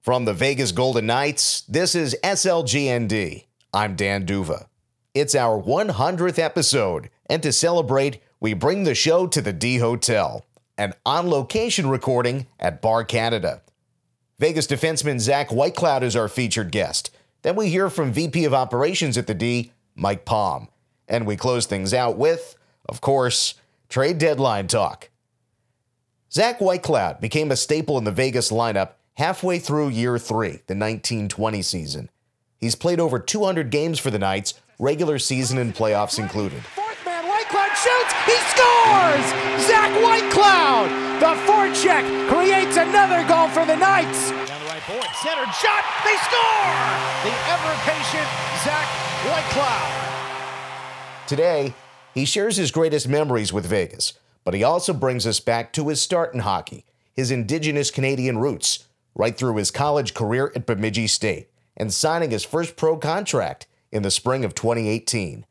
From the Vegas Golden Knights, this is SLGND. I'm Dan Duva. It's our 100th episode, and to celebrate, we bring the show to the D Hotel, an on location recording at Bar Canada. Vegas defenseman Zach Whitecloud is our featured guest. Then we hear from VP of Operations at the D, Mike Palm. And we close things out with, of course, trade deadline talk. Zach Whitecloud became a staple in the Vegas lineup halfway through year three, the 1920 season. He's played over 200 games for the Knights, regular season and playoffs included. Fourth man, Whitecloud shoots, he scores! Zach Whitecloud! The forecheck creates another goal for the Knights. Down the right point, centered shot, they score! The ever-patient Zach Whitecloud. Today, he shares his greatest memories with Vegas, but he also brings us back to his start in hockey, his indigenous Canadian roots, right through his college career at Bemidji State and signing his first pro contract in the spring of 2018.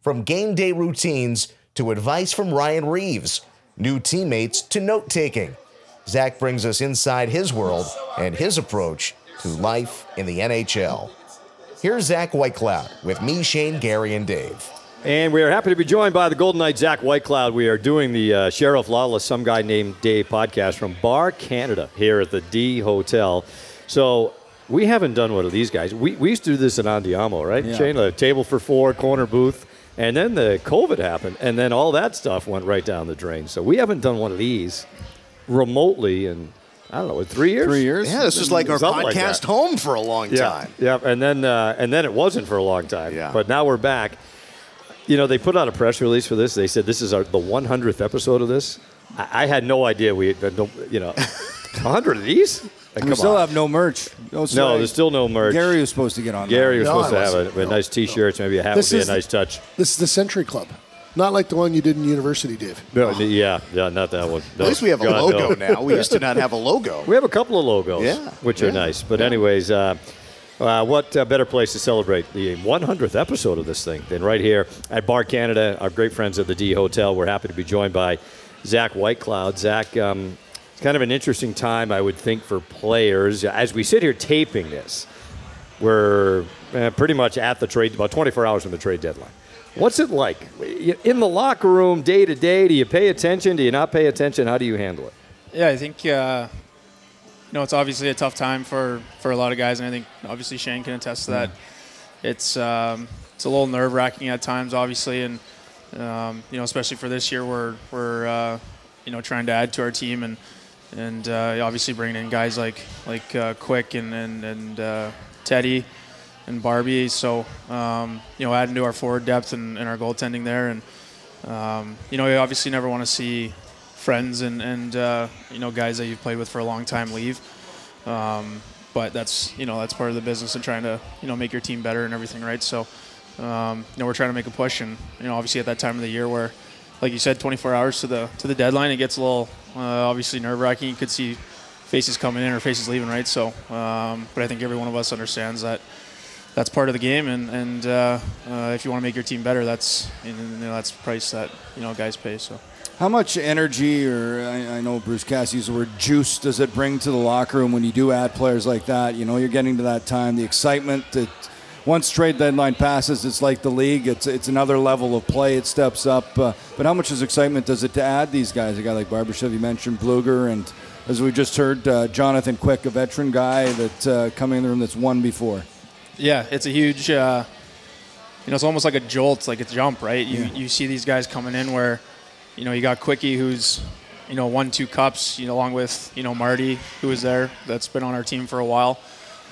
From game day routines to advice from Ryan Reaves, new teammates to note taking, Zach brings us inside his world and his approach to life in the NHL. Here's Zach Whitecloud with me, Shane, Gary, and Dave. And we are happy to be joined by the Golden Knight, Zach Whitecloud. We are doing the uh, Sheriff Lawless, Some Guy Named Dave podcast from Bar Canada here at the D Hotel. So we haven't done one of these guys. We, we used to do this in Andiamo, right? Yeah. Shane, a table for four, corner booth. And then the COVID happened, and then all that stuff went right down the drain. So we haven't done one of these remotely in, I don't know, in three years? Three years? Yeah, this was like our Something like podcast home for a long Yeah, time. yeah, and then uh, and then it wasn't for a long time. Yeah. but now we're back. You know, they put out a press release for this. They said this is our the 100th episode of this. I, I had no idea we, had, no- you know, 100 of these. Like, We still on. have no merch. No, no. There's still no merch. Gary was supposed to get on. Gary was No, supposed to have wasn't. a, a nice T-shirts, maybe a hat This would be a is- nice touch. This is the Century Club, not like the one you did in university, Dave. No, yeah, yeah, not that one. At least we have a logo no. now. We used to not have a logo. We have a couple of logos, Yeah, which are nice. But anyways, uh, uh, what uh, better place to celebrate the 100th episode of this thing than right here at Bar Canada? Our great friends at the D Hotel. We're happy to be joined by Zach Whitecloud. Zach, um, it's kind of an interesting time, I would think, for players as we sit here taping this. We're uh, pretty much at the trade, about 24 hours from the trade deadline. What's it like in the locker room, day to day? Do you pay attention? Do you not pay attention? How do you handle it? Yeah, I think uh, know it's obviously a tough time for, for a lot of guys, and I think obviously Shane can attest to that. It's um, it's a little nerve wracking at times, obviously, and um, you know especially for this year, we're we're uh, you know trying to add to our team and and uh, obviously bringing in guys like like uh, Quick and and and uh, Teddy and Barbie. So um, you know adding to our forward depth and, and our goaltending there, and um, you know you obviously never want to see friends and, and uh, you know guys that you've played with for a long time leave. Um, but that's you know that's part of the business and trying to you know make your team better and everything, right? So um, you know we're trying to make a push, and you know obviously at that time of the year where, like you said, 24 hours to the to the deadline, it gets a little uh, obviously nerve wracking. You could see faces coming in or faces leaving, right? So, um, but I think every one of us understands that that's part of the game, and and uh, uh, if you want to make your team better, that's you know, that's the price that you know guys pay. So. How much energy, or I, I know Bruce Cass used the word juice, does it bring to the locker room when you do add players like that? You know, you're getting to that time, the excitement that once trade deadline passes, it's like the league. It's it's another level of play. It steps up. Uh, but how much is excitement does it to add these guys? A guy like Barbashev, you mentioned Blueger, and as we just heard, uh, Jonathan Quick, a veteran guy that uh, coming in the room that's won before. Yeah, it's a huge. Uh, you know, it's almost like a jolt, like a jump, right? You you see these guys coming in where, you know, you got Quickie who's, you know, won two cups, you know, along with you know Marty who was there, that's been on our team for a while.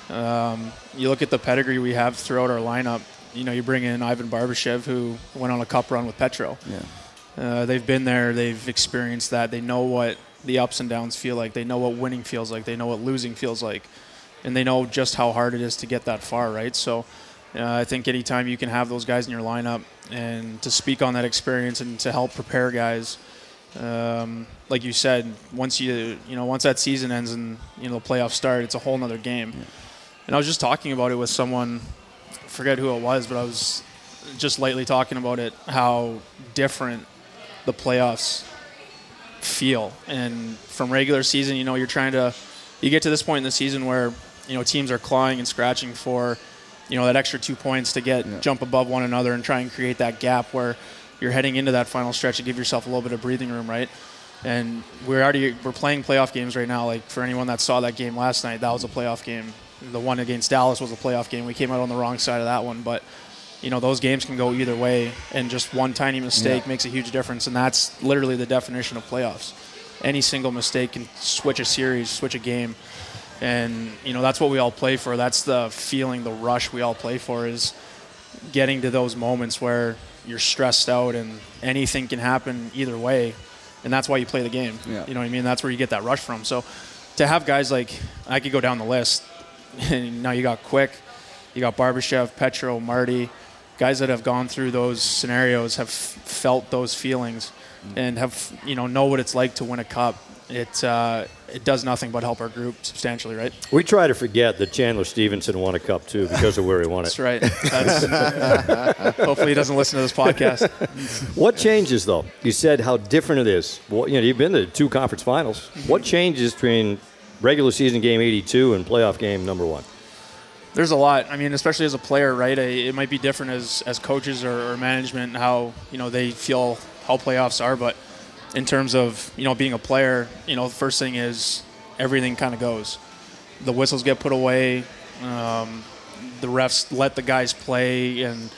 Um, you look at the pedigree we have throughout our lineup. You know, you bring in Ivan Barbashev who went on a cup run with Petro. Yeah. Uh, they've been there. They've experienced that. They know what the ups and downs feel like. They know what winning feels like. They know what losing feels like, and they know just how hard it is to get that far. Right. So, uh, I think anytime you can have those guys in your lineup and to speak on that experience and to help prepare guys, um, like you said, once you you know once that season ends and you know the playoffs start, it's a whole nother game. And I was just talking about it with someone, I forget who it was, but I was just lightly talking about it, how different the playoffs feel. And from regular season, you know, you're trying to you get to this point in the season where you know teams are clawing and scratching for you know that extra two points to get jump above one another and try and create that gap where you're heading into that final stretch to give yourself a little bit of breathing room, right? And we're already we're playing playoff games right now. Like for anyone that saw that game last night, that was a playoff game. The one against Dallas was a playoff game. We came out on the wrong side of that one, but you know those games can go either way, and just one tiny mistake makes a huge difference, and that's literally the definition of playoffs. Any single mistake can switch a series, switch a game, and you know that's what we all play for. That's the feeling, the rush we all play for is getting to those moments where you're stressed out and anything can happen either way, and that's why you play the game. Yeah. You know what I mean? That's where you get that rush from. So to have guys like I could go down the list, and now you got Quick, you got Barbashev, Petro, Marty, guys that have gone through those scenarios have felt those feelings and have you know know what it's like to win a cup. It uh, it does nothing but help our group substantially, right? We try to forget that Chandler Stephenson won a cup too because of where he won it. That's right. That's, hopefully he doesn't listen to this podcast. What changes though? You said how different it is. Well, you know, you've been to two conference finals. Mm-hmm. What changes between regular season game 82 and playoff game number one? There's a lot. I mean, especially as a player, right? It might be different as, as coaches or, or management how you know they feel how playoffs are, but in terms of you know being a player, you know, the first thing is everything kind of goes. The whistles get put away. Um, the refs let the guys play, and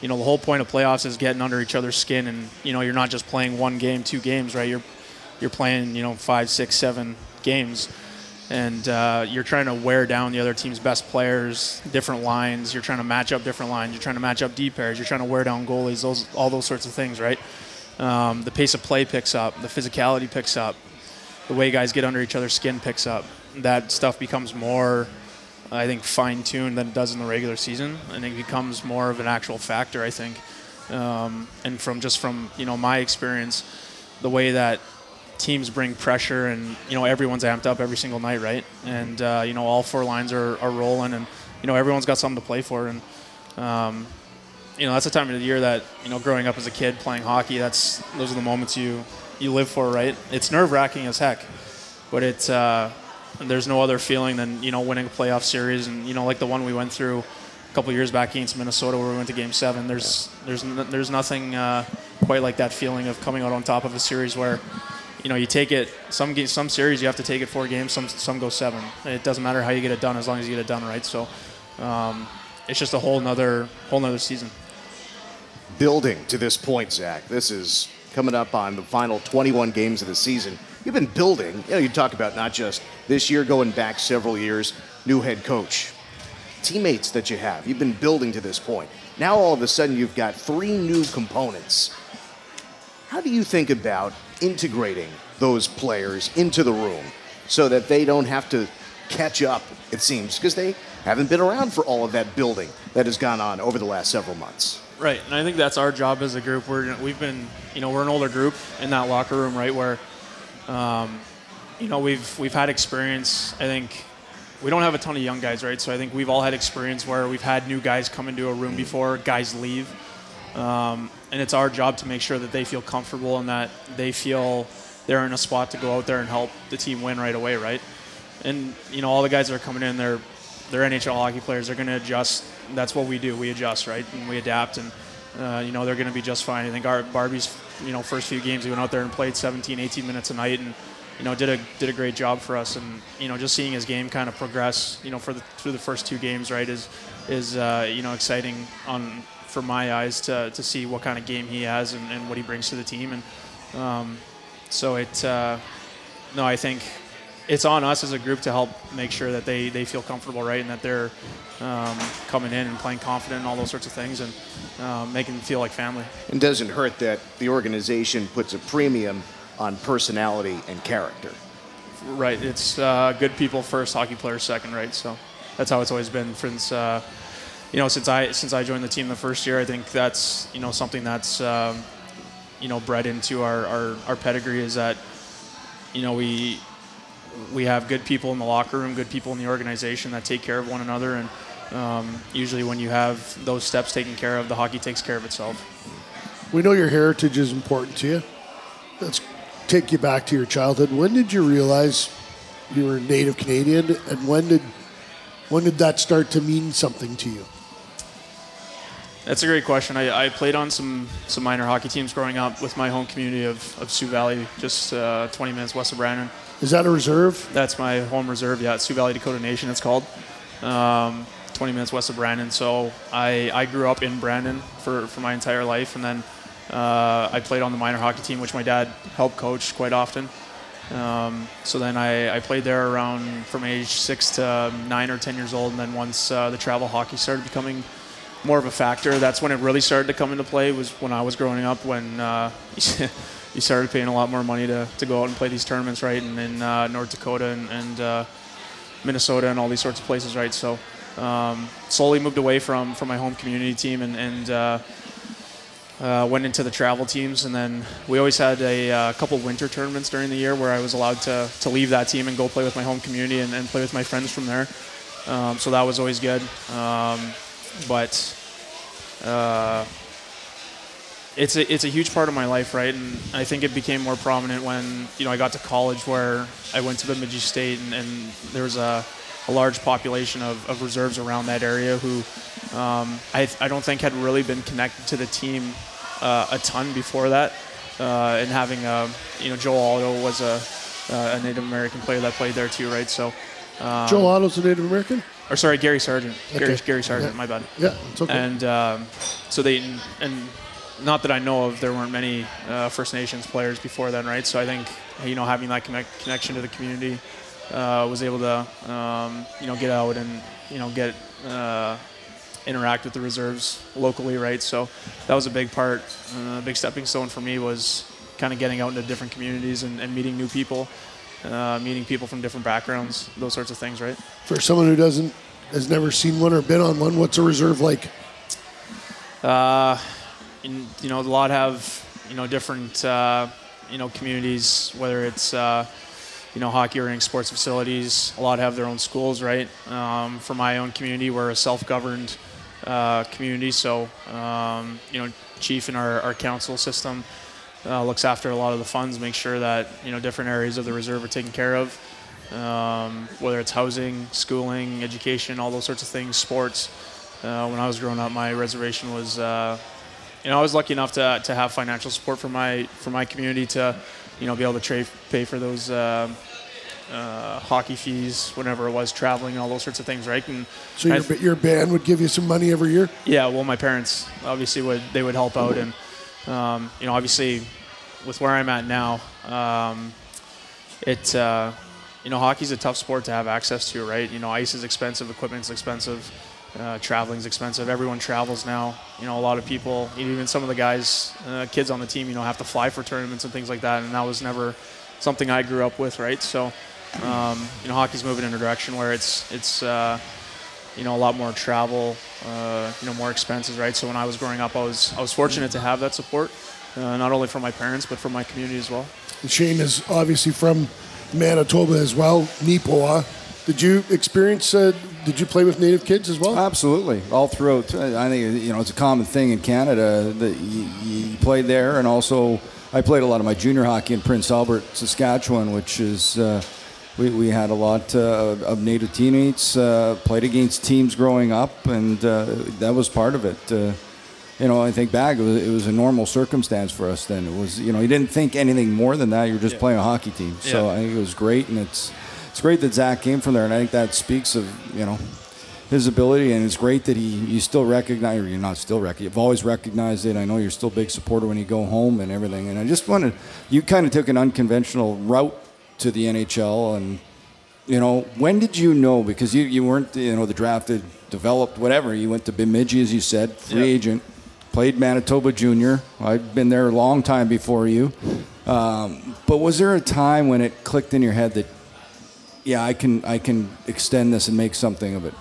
you know the whole point of playoffs is getting under each other's skin, and you know you're not just playing one game, two games, right? You're you're playing you know five, six, seven games and uh, you're trying to wear down the other team's best players, different lines. You're trying to match up different lines. You're trying to match up D pairs. You're trying to wear down goalies. Those all those sorts of things, right? Um, the pace of play picks up. The physicality picks up. The way guys get under each other's skin picks up. That stuff becomes more, I think, fine tuned than it does in the regular season, and it becomes more of an actual factor. I think, um, and from just from you know my experience, the way that teams bring pressure and you know everyone's amped up every single night right and uh, you know all four lines are, are rolling and you know everyone's got something to play for and um, you know that's the time of the year that you know growing up as a kid playing hockey that's those are the moments you you live for right it's nerve-wracking as heck but it's uh, there's no other feeling than you know winning a playoff series and you know like the one we went through a couple years back against Minnesota where we went to game seven there's there's there's nothing uh, quite like that feeling of coming out on top of a series where you know, you take it. Some ga- some series you have to take it four games. Some some go seven. It doesn't matter how you get it done as long as you get it done right. So, um, it's just a whole nother whole nother season. Building to this point, Zach. This is coming up on the final 21 games of the season. You've been building. You know, you talk about not just this year, going back several years, new head coach, teammates that you have. You've been building to this point. Now all of a sudden you've got three new components. How do you think about integrating those players into the room so that they don't have to catch up, it seems, because they haven't been around for all of that building that has gone on over the last several months? Right, and I think that's our job as a group. We're we've been you know we're an older group in that locker room, right? Where um, you know we've we've had experience. I think we don't have a ton of young guys, right? So I think we've all had experience where we've had new guys come into a room before, guys leave, um, and it's our job to make sure that they feel comfortable and that they feel they're in a spot to go out there and help the team win right away, right? And you know all the guys that are coming in, they're they're NHL hockey players. They're going to adjust. That's what we do. We adjust, right? And we adapt, and uh, you know they're going to be just fine. I think our Barbie's, you know, first few games he went out there and played 17, 18 minutes a night, and you know did a did a great job for us. And you know just seeing his game kind of progress, you know, for the through the first two games, right, is is uh, you know exciting on for my eyes to to see what kind of game he has and, and what he brings to the team. And um, so it, uh, no, I think it's on us as a group to help make sure that they, they feel comfortable, right, and that they're um, coming in and playing confident and all those sorts of things, and um, making them feel like family. It doesn't hurt that the organization puts a premium on personality and character. Right, it's uh, good people first, hockey players second, right? So that's how it's always been since uh, you know since I since I joined the team the first year. I think that's you know something that's um, you know bred into our, our, our pedigree is that you know we we have good people in the locker room, good people in the organization that take care of one another, and um, usually when you have those steps taken care of, the hockey takes care of itself. We know your heritage is important to you. Let's take you back to your childhood. When did you realize you were a native Canadian, and when did when did that start to mean something to you? That's a great question. I, I played on some, some minor hockey teams growing up with my home community of, of Sioux Valley, just uh, 20 minutes west of Brandon. Is that a reserve? That's my home reserve, yeah, Sioux Valley Dakota Nation, it's called. Um, 20 minutes west of Brandon. So I, I grew up in Brandon for, for my entire life, and then uh, I played on the minor hockey team, which my dad helped coach quite often. Um, so then I, I played there around from age six to nine or 10 years old, and then once uh, the travel hockey started becoming more of a factor, that's when it really started to come into play. Was when I was growing up, when uh, you started paying a lot more money to, to go out and play these tournaments, right? And in uh, North Dakota and, and uh, Minnesota and all these sorts of places, right? So um, slowly moved away from, from my home community team and, and uh, uh, went into the travel teams. And then we always had a uh, couple winter tournaments during the year where I was allowed to, to leave that team and go play with my home community and, and play with my friends from there. Um, so that was always good. Um, but uh, it's a it's a huge part of my life, right? And I think it became more prominent when you know I got to college, where I went to Bemidji State, and, and there was a, a large population of, of reserves around that area who um, I I don't think had really been connected to the team uh, a ton before that. Uh, and having a you know Joel Otto was a uh, a Native American player that played there too, right? So. Um, Joel Otto's a Native American. Or sorry, Gary Sargent. Gary, Okay. Gary Sargent, Yeah. my bad. Yeah, it's okay. And um, so they, and not that I know of, there weren't many uh, First Nations players before then, right? So I think you know having that connect, connection to the community uh, was able to um, you know get out and you know get uh, interact with the reserves locally, right? So that was a big part, uh, a big stepping stone for me was kind of getting out into different communities and, and meeting new people. Uh, meeting people from different backgrounds, those sorts of things, right? For someone who doesn't has never seen one or been on one, what's a reserve like? Uh, in, you know, a lot have you know different uh, you know communities, whether it's uh, you know hockey or rink sports facilities. A lot have their own schools, right? Um, for my own community, we're a self-governed uh, community, so um, you know, chief in our, our council system uh, looks after a lot of the funds, makes sure that you know different areas of the reserve are taken care of. Um, whether it's housing, schooling, education, all those sorts of things, sports. Uh, when I was growing up, my reservation was, uh, you know, I was lucky enough to, to have financial support from my from my community to, you know, be able to tra- pay for those uh, uh, hockey fees whenever it was traveling and all those sorts of things, right? And So your, ba- your band would give you some money every year. yeah, well, my parents obviously would they would help out, and um, you know, obviously, with where I'm at now, um, it uh, you know, hockey's a tough sport to have access to, right? You know, ice is expensive, equipment's expensive, uh, traveling's expensive. Everyone travels now. You know, a lot of people, even some of the guys, uh, kids on the team, you know, have to fly for tournaments and things like that, and that was never something I grew up with, right? So, um, you know, hockey's moving in a direction where it's it's uh, you know a lot more travel, uh, you know more expenses, right? So when I was growing up, I was I was fortunate to have that support, uh, not only from my parents but from my community as well. And Shane is obviously from Manitoba as well, Neepawa. Did you experience? Uh, did you play with Native kids as well? Absolutely, all throughout. I think you know it's a common thing in Canada that you, you played there, and also I played a lot of my junior hockey in Prince Albert, Saskatchewan, which is uh, we, we had a lot uh, of native teammates. Uh, played against teams growing up, and uh, that was part of it. You know, I think back, it was, it was a normal circumstance for us then. It was, you know, you didn't think anything more than that. You're just Yeah. playing a hockey team. So Yeah. I think it was great, and it's it's great that Zach came from there, and I think that speaks of you know his ability, and it's great that he you still recognize, or you're not still recognize, you've always recognized it. I know you're still a big supporter when you go home and everything. And I just wanted, you kind of took an unconventional route to the NHL, and you know, when did you know? Because you, you weren't, you know, the drafted, developed, whatever. You went to Bemidji, as you said, free Yep. agent, played Manitoba Junior. I've been there a long time before you. Um, but was there a time when it clicked in your head that, yeah, I can, I can extend this and make something of it?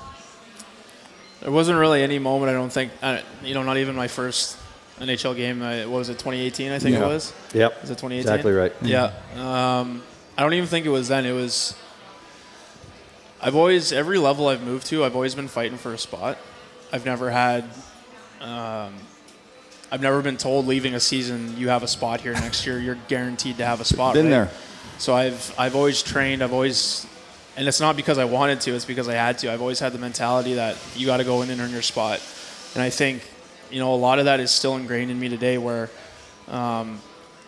There wasn't really any moment I don't think, uh, you know, not even my first NHL game. Uh, what was it 2018? I think Yeah. it was. Yep. Was it 2018? Exactly right. Yeah. Um, I don't even think it was then. It was. I've always every level I've moved to, I've always been fighting for a spot. I've never had. Um, I've never been told leaving a season you have a spot here next year. You're guaranteed to have a spot. Been right? there. So I've I've always trained. I've always and it's not because I wanted to; it's because I had to. I've always had the mentality that you got to go in and earn your spot, and I think you know a lot of that is still ingrained in me today, where um,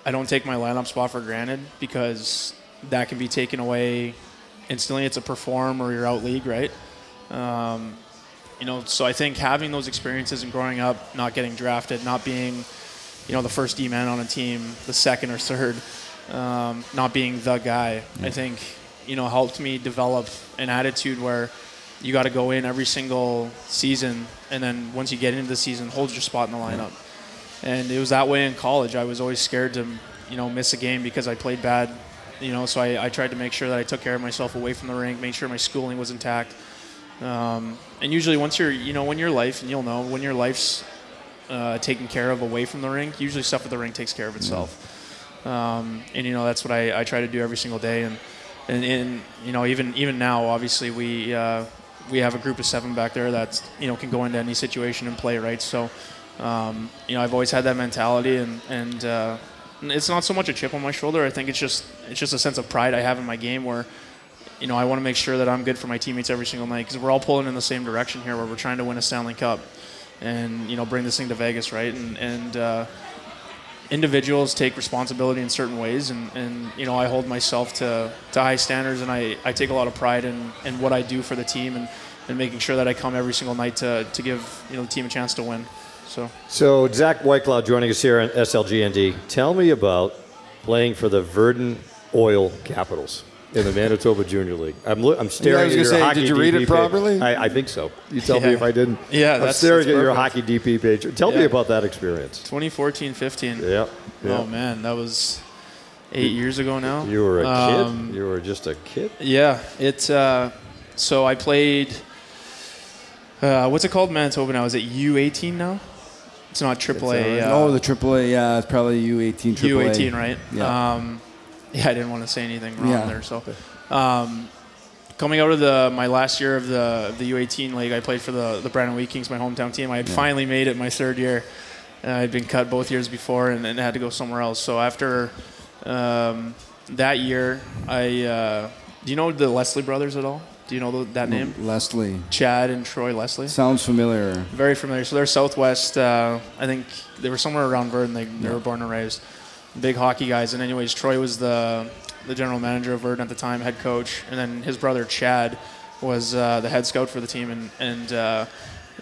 I don't take my lineup spot for granted because that can be taken away instantly. It's a perform or you're out league, right? Um, you know, so I think having those experiences and growing up, not getting drafted, not being, you know, the first D man on a team, the second or third, um, not being the guy, I think, you know, helped me develop an attitude where you got to go in every single season, and then once you get into the season, hold your spot in the lineup. And it was that way in college. I was always scared to, you know, miss a game because I played bad, you know. So I, I tried to make sure that I took care of myself away from the rink, make sure my schooling was intact. Um, and usually, once you're, you know, when your life, and you'll know, when your life's uh, taken care of away from the rink, usually stuff at the rink takes care of itself. Um, and you know, that's what I, I try to do every single day. And and, and you know, even even now, obviously, we uh, we have a group of seven back there that you know can go into any situation and play right. So. Um, you know, I've always had that mentality, and and uh, it's not so much a chip on my shoulder. I think it's just it's just a sense of pride I have in my game where, you know, I want to make sure that I'm good for my teammates every single night because we're all pulling in the same direction here, where we're trying to win a Stanley Cup, and you know, bring this thing to Vegas, right? And and uh, individuals take responsibility in certain ways, and, and you know, I hold myself to, to high standards, and I, I take a lot of pride in, in what I do for the team, and, and making sure that I come every single night to, to give you know the team a chance to win. So. So Zach Whitecloud joining us here on SLGND. Tell me about playing for the Virden Oil Capitals in the Manitoba Junior League. I'm, lo- I'm staring Yeah, I was at your gonna say, hockey did you read DP it properly? I, I think so. You tell me if I didn't. Yeah, I'm that's- staring that's at your HockeyDB page. Tell me about that experience. 2014, 15. Yeah. yeah. Oh man, that was eight years ago now. You were a Um, kid. You were just a kid. Yeah, it. Uh, so I played. Uh, what's it called, Manitoba now? Is it U18 now? It's not AAA. Uh, oh, the AAA, yeah, it's probably U18 AAA. U18, right? Yeah. Um, yeah, I didn't want to say anything wrong Yeah. there. So, um, coming out of the my last year of the the U18 league, I played for the the Brandon Wheat Kings, my hometown team. I had finally made it my third year. Uh, I'd been cut both years before and, and had to go somewhere else. So after um, that year, I uh, do you know the Leslie brothers at all? Do you know th- that name? Leslie. Chad and Troy Leslie. Sounds familiar. Very familiar. So they're Southwest. Uh, I think they were somewhere around Virden. They, they were born and raised. Big hockey guys. And anyways, Troy was the the general manager of Virden at the time, head coach, and then his brother Chad was uh, the head scout for the team. And and uh,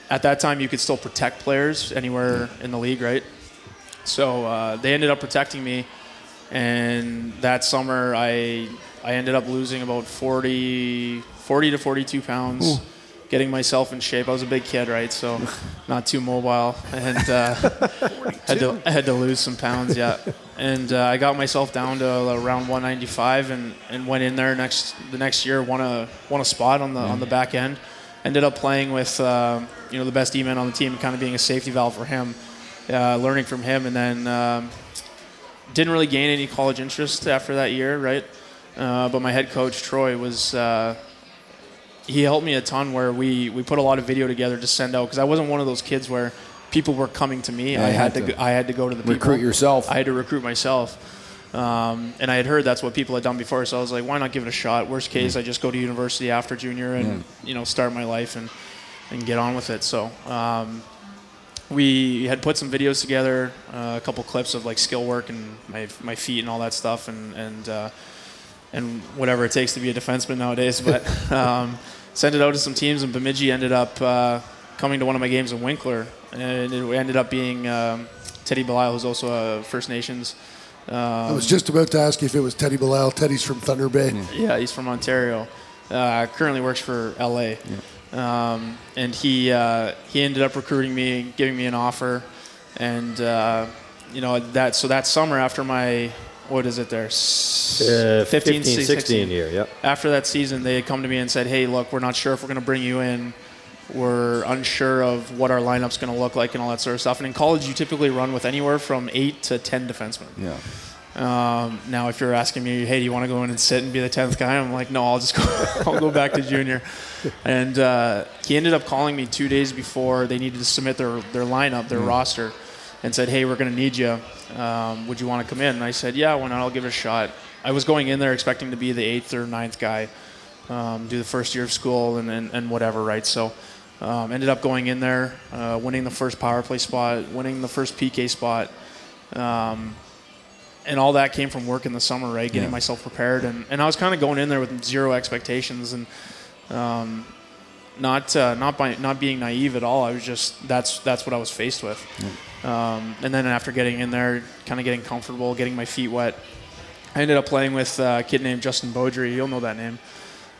at that time, you could still protect players anywhere in the league, right? So uh, they ended up protecting me, and that summer I I ended up losing about 40, 40 to 42 pounds, getting myself in shape. I was a big kid, right? So not too mobile, and uh, had to I had to lose some pounds, yeah. And uh, I got myself down to around 195, and, and went in there next the next year, won a won a spot on the on the back end. Ended up playing with uh, you know the best D-man on the team, and kind of being a safety valve for him, uh, learning from him, and then. Um, didn't really gain any college interest after that year, right? Uh, but my head coach Troy was uh, he helped me a ton. Where we we put a lot of video together to send out because I wasn't one of those kids where people were coming to me. Yeah, I had to, to go, I had to go to the people. Recruit yourself. I had to recruit myself. Um, and I had heard that's what people had done before, so I was like, why not give it a shot? Worst case, I just go to university after junior and you know start my life and and get on with it. So um, we had put some videos together, uh, a couple clips of like skill work and my my feet and all that stuff, and and uh, and whatever it takes to be a defenseman nowadays. But um, sent it out to some teams, and Bemidji ended up uh, coming to one of my games in Winkler, and it ended up being um, Teddy Belisle, who's also a First Nations. Um, I was just about to ask you if it was Teddy Bilal. Teddy's from Thunder Bay. yeah, he's from Ontario. Uh, currently works for LA. Um, and he uh, he ended up recruiting me, giving me an offer, and uh, you know that so that summer after my what is it there S- Uh, 15, 15, 16 year, yep. after that season they had come to me and said hey look we're not sure if we're going to bring you in we're unsure of what our lineup's going to look like and all that sort of stuff and in college you typically run with anywhere from 8 to 10 defensemen Yeah. um, now, if you're asking me, hey, do you want to go in and sit and be the tenth guy? I'm like, no, I'll just go. I'll go back to junior. And uh, he ended up calling me two days before they needed to submit their their lineup, their roster, and said, hey, we're going to need you. Um, would you want to come in? And I said, yeah, why not? I'll give it a shot. I was going in there expecting to be the eighth or ninth guy. um, do the first year of school and, and, and whatever, right? So um, ended up going in there, uh, winning the first power play spot, winning the first PK spot. Um, and all that came from work in the summer, right? Getting Yeah. myself prepared, and, and I was kind of going in there with zero expectations and um, not uh, not by not being naive at all. I was just that's that's what I was faced with. Um, and then after getting in there, kind of getting comfortable, getting my feet wet, I ended up playing with a kid named Justin Baudry. You'll know that name.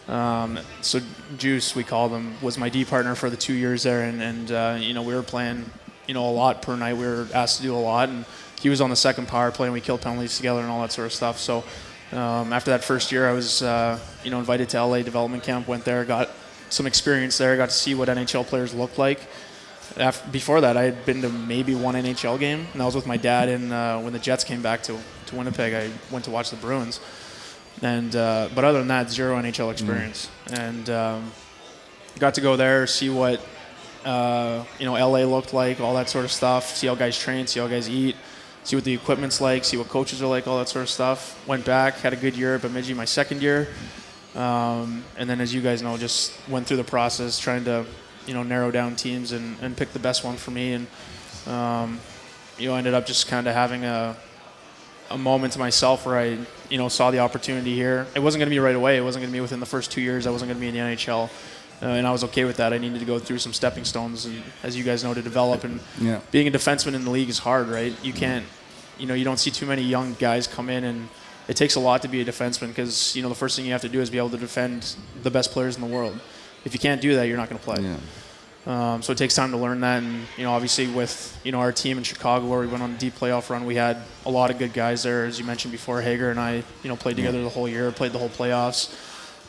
Um, so Juice, we called him, was my D partner for the two years there, and, and uh, you know we were playing, you know, a lot per night. We were asked to do a lot, and he was on the second power play, and we killed penalties together and all that sort of stuff. So um, after that first year, I was, uh, you know, invited to LA development camp. Went there, got some experience there, I got to see what NHL players looked like. After, before that, I had been to maybe one NHL game, and that was with my dad. And uh, when the Jets came back to, to Winnipeg, I went to watch the Bruins. And uh, but other than that, zero NHL experience, and um, got to go there, see what uh, you know LA looked like, all that sort of stuff. See how guys train, see how guys eat, see what the equipment's like, see what coaches are like, all that sort of stuff. Went back, had a good year at Bemidji my second year, um, and then as you guys know, just went through the process trying to you know narrow down teams and, and pick the best one for me, and um, you know ended up just kind of having a a moment to myself where I, you know, saw the opportunity here. It wasn't going to be right away. It wasn't going to be within the first two years. I wasn't going to be in the NHL, uh, and I was okay with that. I needed to go through some stepping stones, and as you guys know, to develop. And Yeah. being a defenseman in the league is hard, right? You can't, you know, you don't see too many young guys come in, and it takes a lot to be a defenseman because you know the first thing you have to do is be able to defend the best players in the world. If you can't do that, you're not going to play. Yeah. Um, so it takes time to learn that, and you know, obviously with you know our team in Chicago where we went on a deep playoff run, we had a lot of good guys there, as you mentioned before. Hager and I, you know, played together the whole year, played the whole playoffs,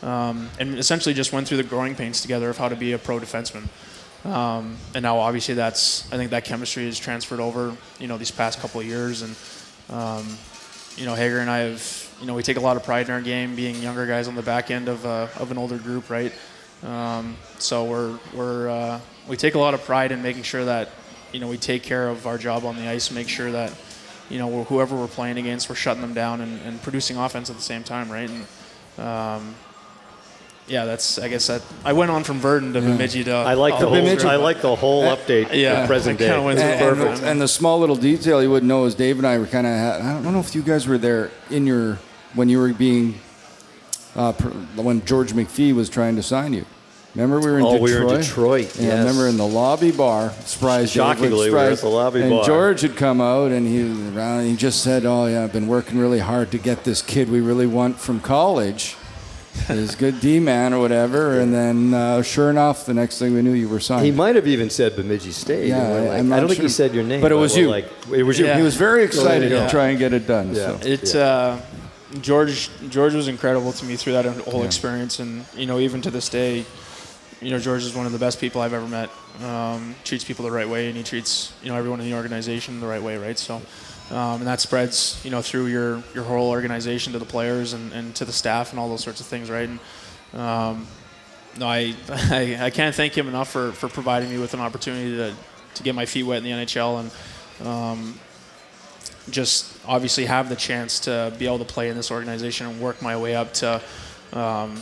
um, and essentially just went through the growing pains together of how to be a pro defenseman. Um, and now, obviously, that's I think that chemistry has transferred over, you know, these past couple of years, and um, you know, Hager and I have, you know, we take a lot of pride in our game, being younger guys on the back end of, uh, of an older group, right? Um, so we're, we're, uh, we take a lot of pride in making sure that, you know, we take care of our job on the ice, make sure that, you know, whoever we're playing against, we're shutting them down and, and producing offense at the same time, right? And, um, yeah, that's, I guess that, I went on from Virden to Bemidji to. I like the whole. Bemidji- I like the whole update. yeah, to present I kinda day. went And, the and, perfect. and the small little detail you wouldn't know is Dave and I were kind of. I don't know if you guys were there in your when you were being uh, pr- when George McPhee was trying to sign you. Remember we were in Oh, Detroit. we were in Detroit, Yeah, yes. remember in the lobby bar. Surprise! Dave, Shockingly, was we were at the lobby and bar. George had come out and he was around. And he just said, "Oh yeah, I've been working really hard to get this kid we really want from college." His good D man or whatever, and then uh, sure enough, the next thing we knew, you were signed. He might have even said Bemidji State. Yeah, I- like- I'm I not don't think he said your name, But it was we're you. Like, it was you. Yeah. He was very excited Yeah. to try and get it done. Yeah. So. It's uh, George. George was incredible to me through that whole experience, and you know, even to this day, you know, George is one of the best people I've ever met. Um, treats people the right way, and he treats you know everyone in the organization the right way, right? So, um, and that spreads you know through your your whole organization to the players and, and to the staff and all those sorts of things, right? And um, no, I, I I can't thank him enough for, for providing me with an opportunity to to get my feet wet in the NHL and. Um, just obviously have the chance to be able to play in this organization and work my way up to, um,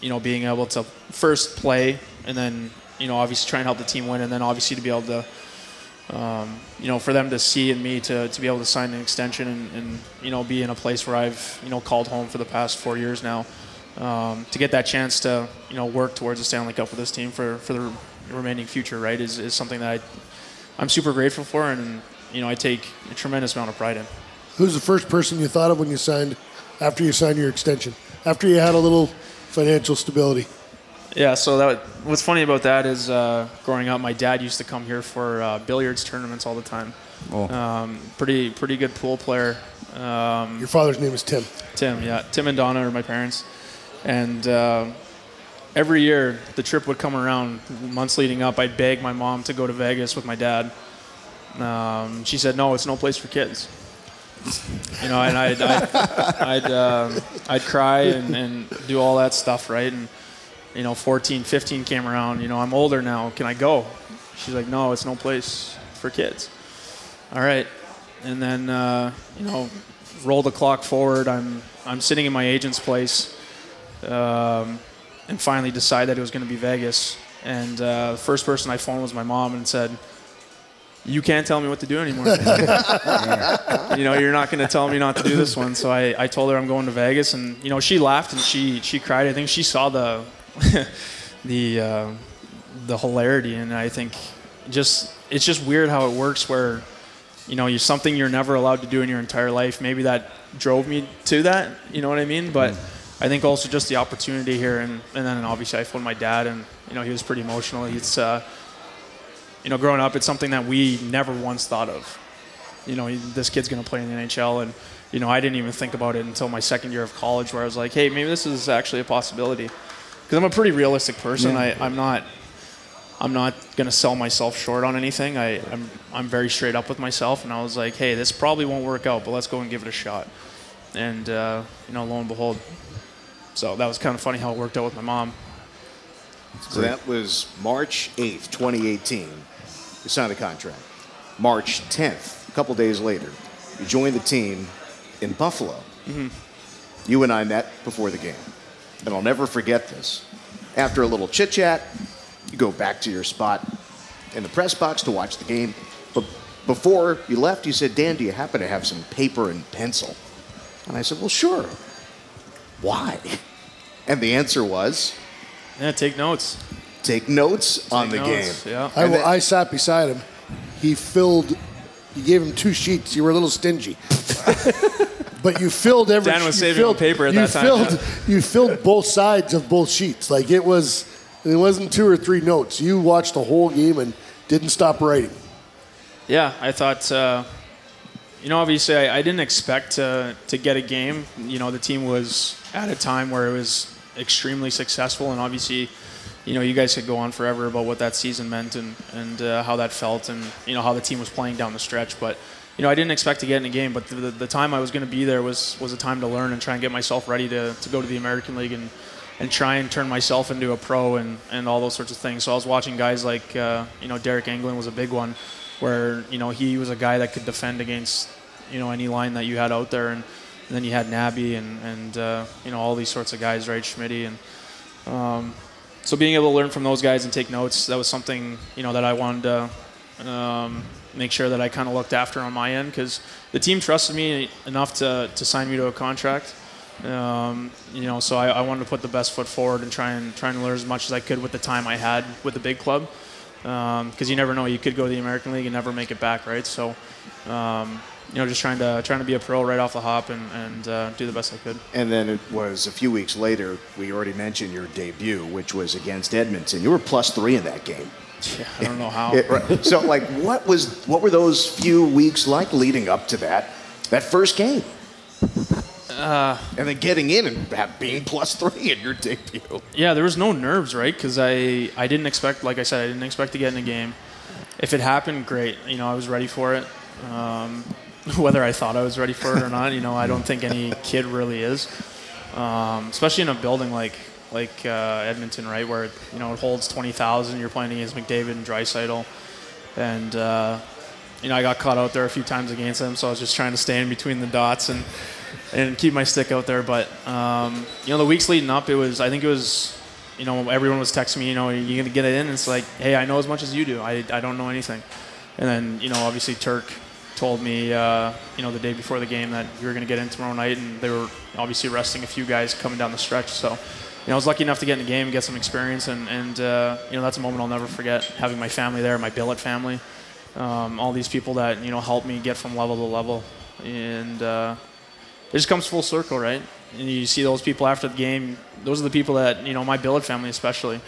you know, being able to first play and then, you know, obviously try and help the team win and then obviously to be able to, um, you know, for them to see in me to, to be able to sign an extension and, and, you know, be in a place where I've, you know, called home for the past four years now. Um, to get that chance to, you know, work towards a Stanley Cup with this team for, for the remaining future, right, is, is something that I, I'm super grateful for and, you know, I take a tremendous amount of pride in. Who's the first person you thought of when you signed, after you signed your extension? After you had a little financial stability? Yeah, so that what's funny about that is uh, growing up, my dad used to come here for uh, billiards tournaments all the time. Oh. Um, pretty pretty good pool player. Um, Your father's name is Tim. Tim, yeah, Tim and Donna are my parents, and uh, every year the trip would come around. Months leading up, I'd beg my mom to go to Vegas with my dad. Um, she said, "No, it's no place for kids." You know, and I'd I'd I'd, um I'd cry and, and do all that stuff, right? And you know, 14, 15 came around. You know, I'm older now. Can I go? She's like, "No, it's no place for kids." All right, and then uh, you know, roll the clock forward. I'm I'm sitting in my agent's place. Um, and finally decide that it was going to be Vegas. And uh, the first person I phoned was my mom and said, "You can't tell me what to do anymore. you know, you're not going to tell me not to do this one." So I, I told her I'm going to Vegas, and you know, she laughed and she she cried. I think she saw the the uh, the hilarity, and I think just it's just weird how it works where you know you're something you're never allowed to do in your entire life. Maybe that drove me to that. You know what I mean? But I think also just the opportunity here, and, and then obviously I phoned my dad, and you know he was pretty emotional. It's uh, you know growing up, it's something that we never once thought of. You know, this kid's going to play in the NHL, and you know I didn't even think about it until my second year of college, where I was like, hey, maybe this is actually a possibility. Because I'm a pretty realistic person. I, I'm not. I'm not gonna sell myself short on anything. I, I'm I'm very straight up with myself, and I was like, hey, this probably won't work out, but let's go and give it a shot. And uh, you know, lo and behold, so that was kind of funny how it worked out with my mom. So that was March 8th, 2018. You signed the contract. March 10th, a couple days later, you joined the team in Buffalo. You and I met before the game. And I'll never forget this. After a little chit chat, you go back to your spot in the press box to watch the game. But before you left, you said, Dan, do you happen to have some paper and pencil? And I said, Well, sure. Why? And the answer was, Yeah, take notes. take notes on the notes, game. Yeah. I, And then- I sat beside him. He filled. You gave him two sheets. You were a little stingy. but you filled every. Dan was you saving on filled, paper at you that time, Filled. You filled both sides of both sheets. Like it was. It wasn't two or three notes. You watched the whole game and didn't stop writing. Yeah, I thought, uh, you know, obviously I, I didn't expect to, to get a game. You know, the team was at a time where it was extremely successful, and obviously, you know, you guys could go on forever about what that season meant and, and uh, how that felt and, you know, how the team was playing down the stretch. But, you know, I didn't expect to get in a game, but the, the, the time I was going to be there was, was a time to learn and try and get myself ready to, to go to the American League and, and try and turn myself into a pro and, and all those sorts of things. So I was watching guys like, uh, you know, Deryk Engelland was a big one where, you know, he was a guy that could defend against, you know, any line that you had out there. And, and then you had Nabby and, and uh, you know, all these sorts of guys, right, Schmitty. And um, so being able to learn from those guys and take notes, that was something, you know, that I wanted to um, make sure that I kind of looked after on my end because the team trusted me enough to, to sign me to a contract. Um, you know, so I, I wanted to put the best foot forward and try and try and learn as much as I could with the time I had with the big club, because you never know. You could go to the American League and never make it back, right? So, um, you know, just trying to trying to be a pro right off the hop and, and uh, do the best I could. And then it was a few weeks later, we already mentioned your debut, which was against Edmonton. You were plus three in that game. Yeah, I don't know how. It- right. so, like, what was what were those few weeks like leading up to that that first game? Uh, and then getting in and have, being plus three in your debut. Yeah, there was no nerves, right? Because I, I didn't expect, like I said, I didn't expect to get in a game. If it happened, great. You know, I was ready for it. Um, whether I thought I was ready for it or not, you know, I don't think any kid really is. Um, especially in a building like like uh, Edmonton, right, where you know it holds twenty thousand. You're playing against McDavid and Draisaitl, and uh, you know I got caught out there a few times against them, so I was just trying to stay in between the dots and and keep my stick out there. But um, you know, the weeks leading up, it was I think it was, you know, everyone was texting me, you know, you're gonna get it in? It's like, hey, I know as much as you do. I, I don't know anything. And then you know, obviously Turk told me, uh, you know, the day before the game that you were gonna get in tomorrow night, and they were obviously resting a few guys coming down the stretch. So. Know, I was lucky enough to get in the game get some experience, and, and uh, you know that's a moment I'll never forget. Having my family there, my billet family, um, all these people that you know helped me get from level to level, and uh, it just comes full circle, right? And you see those people after the game. Those are the people that you know, my billet family especially.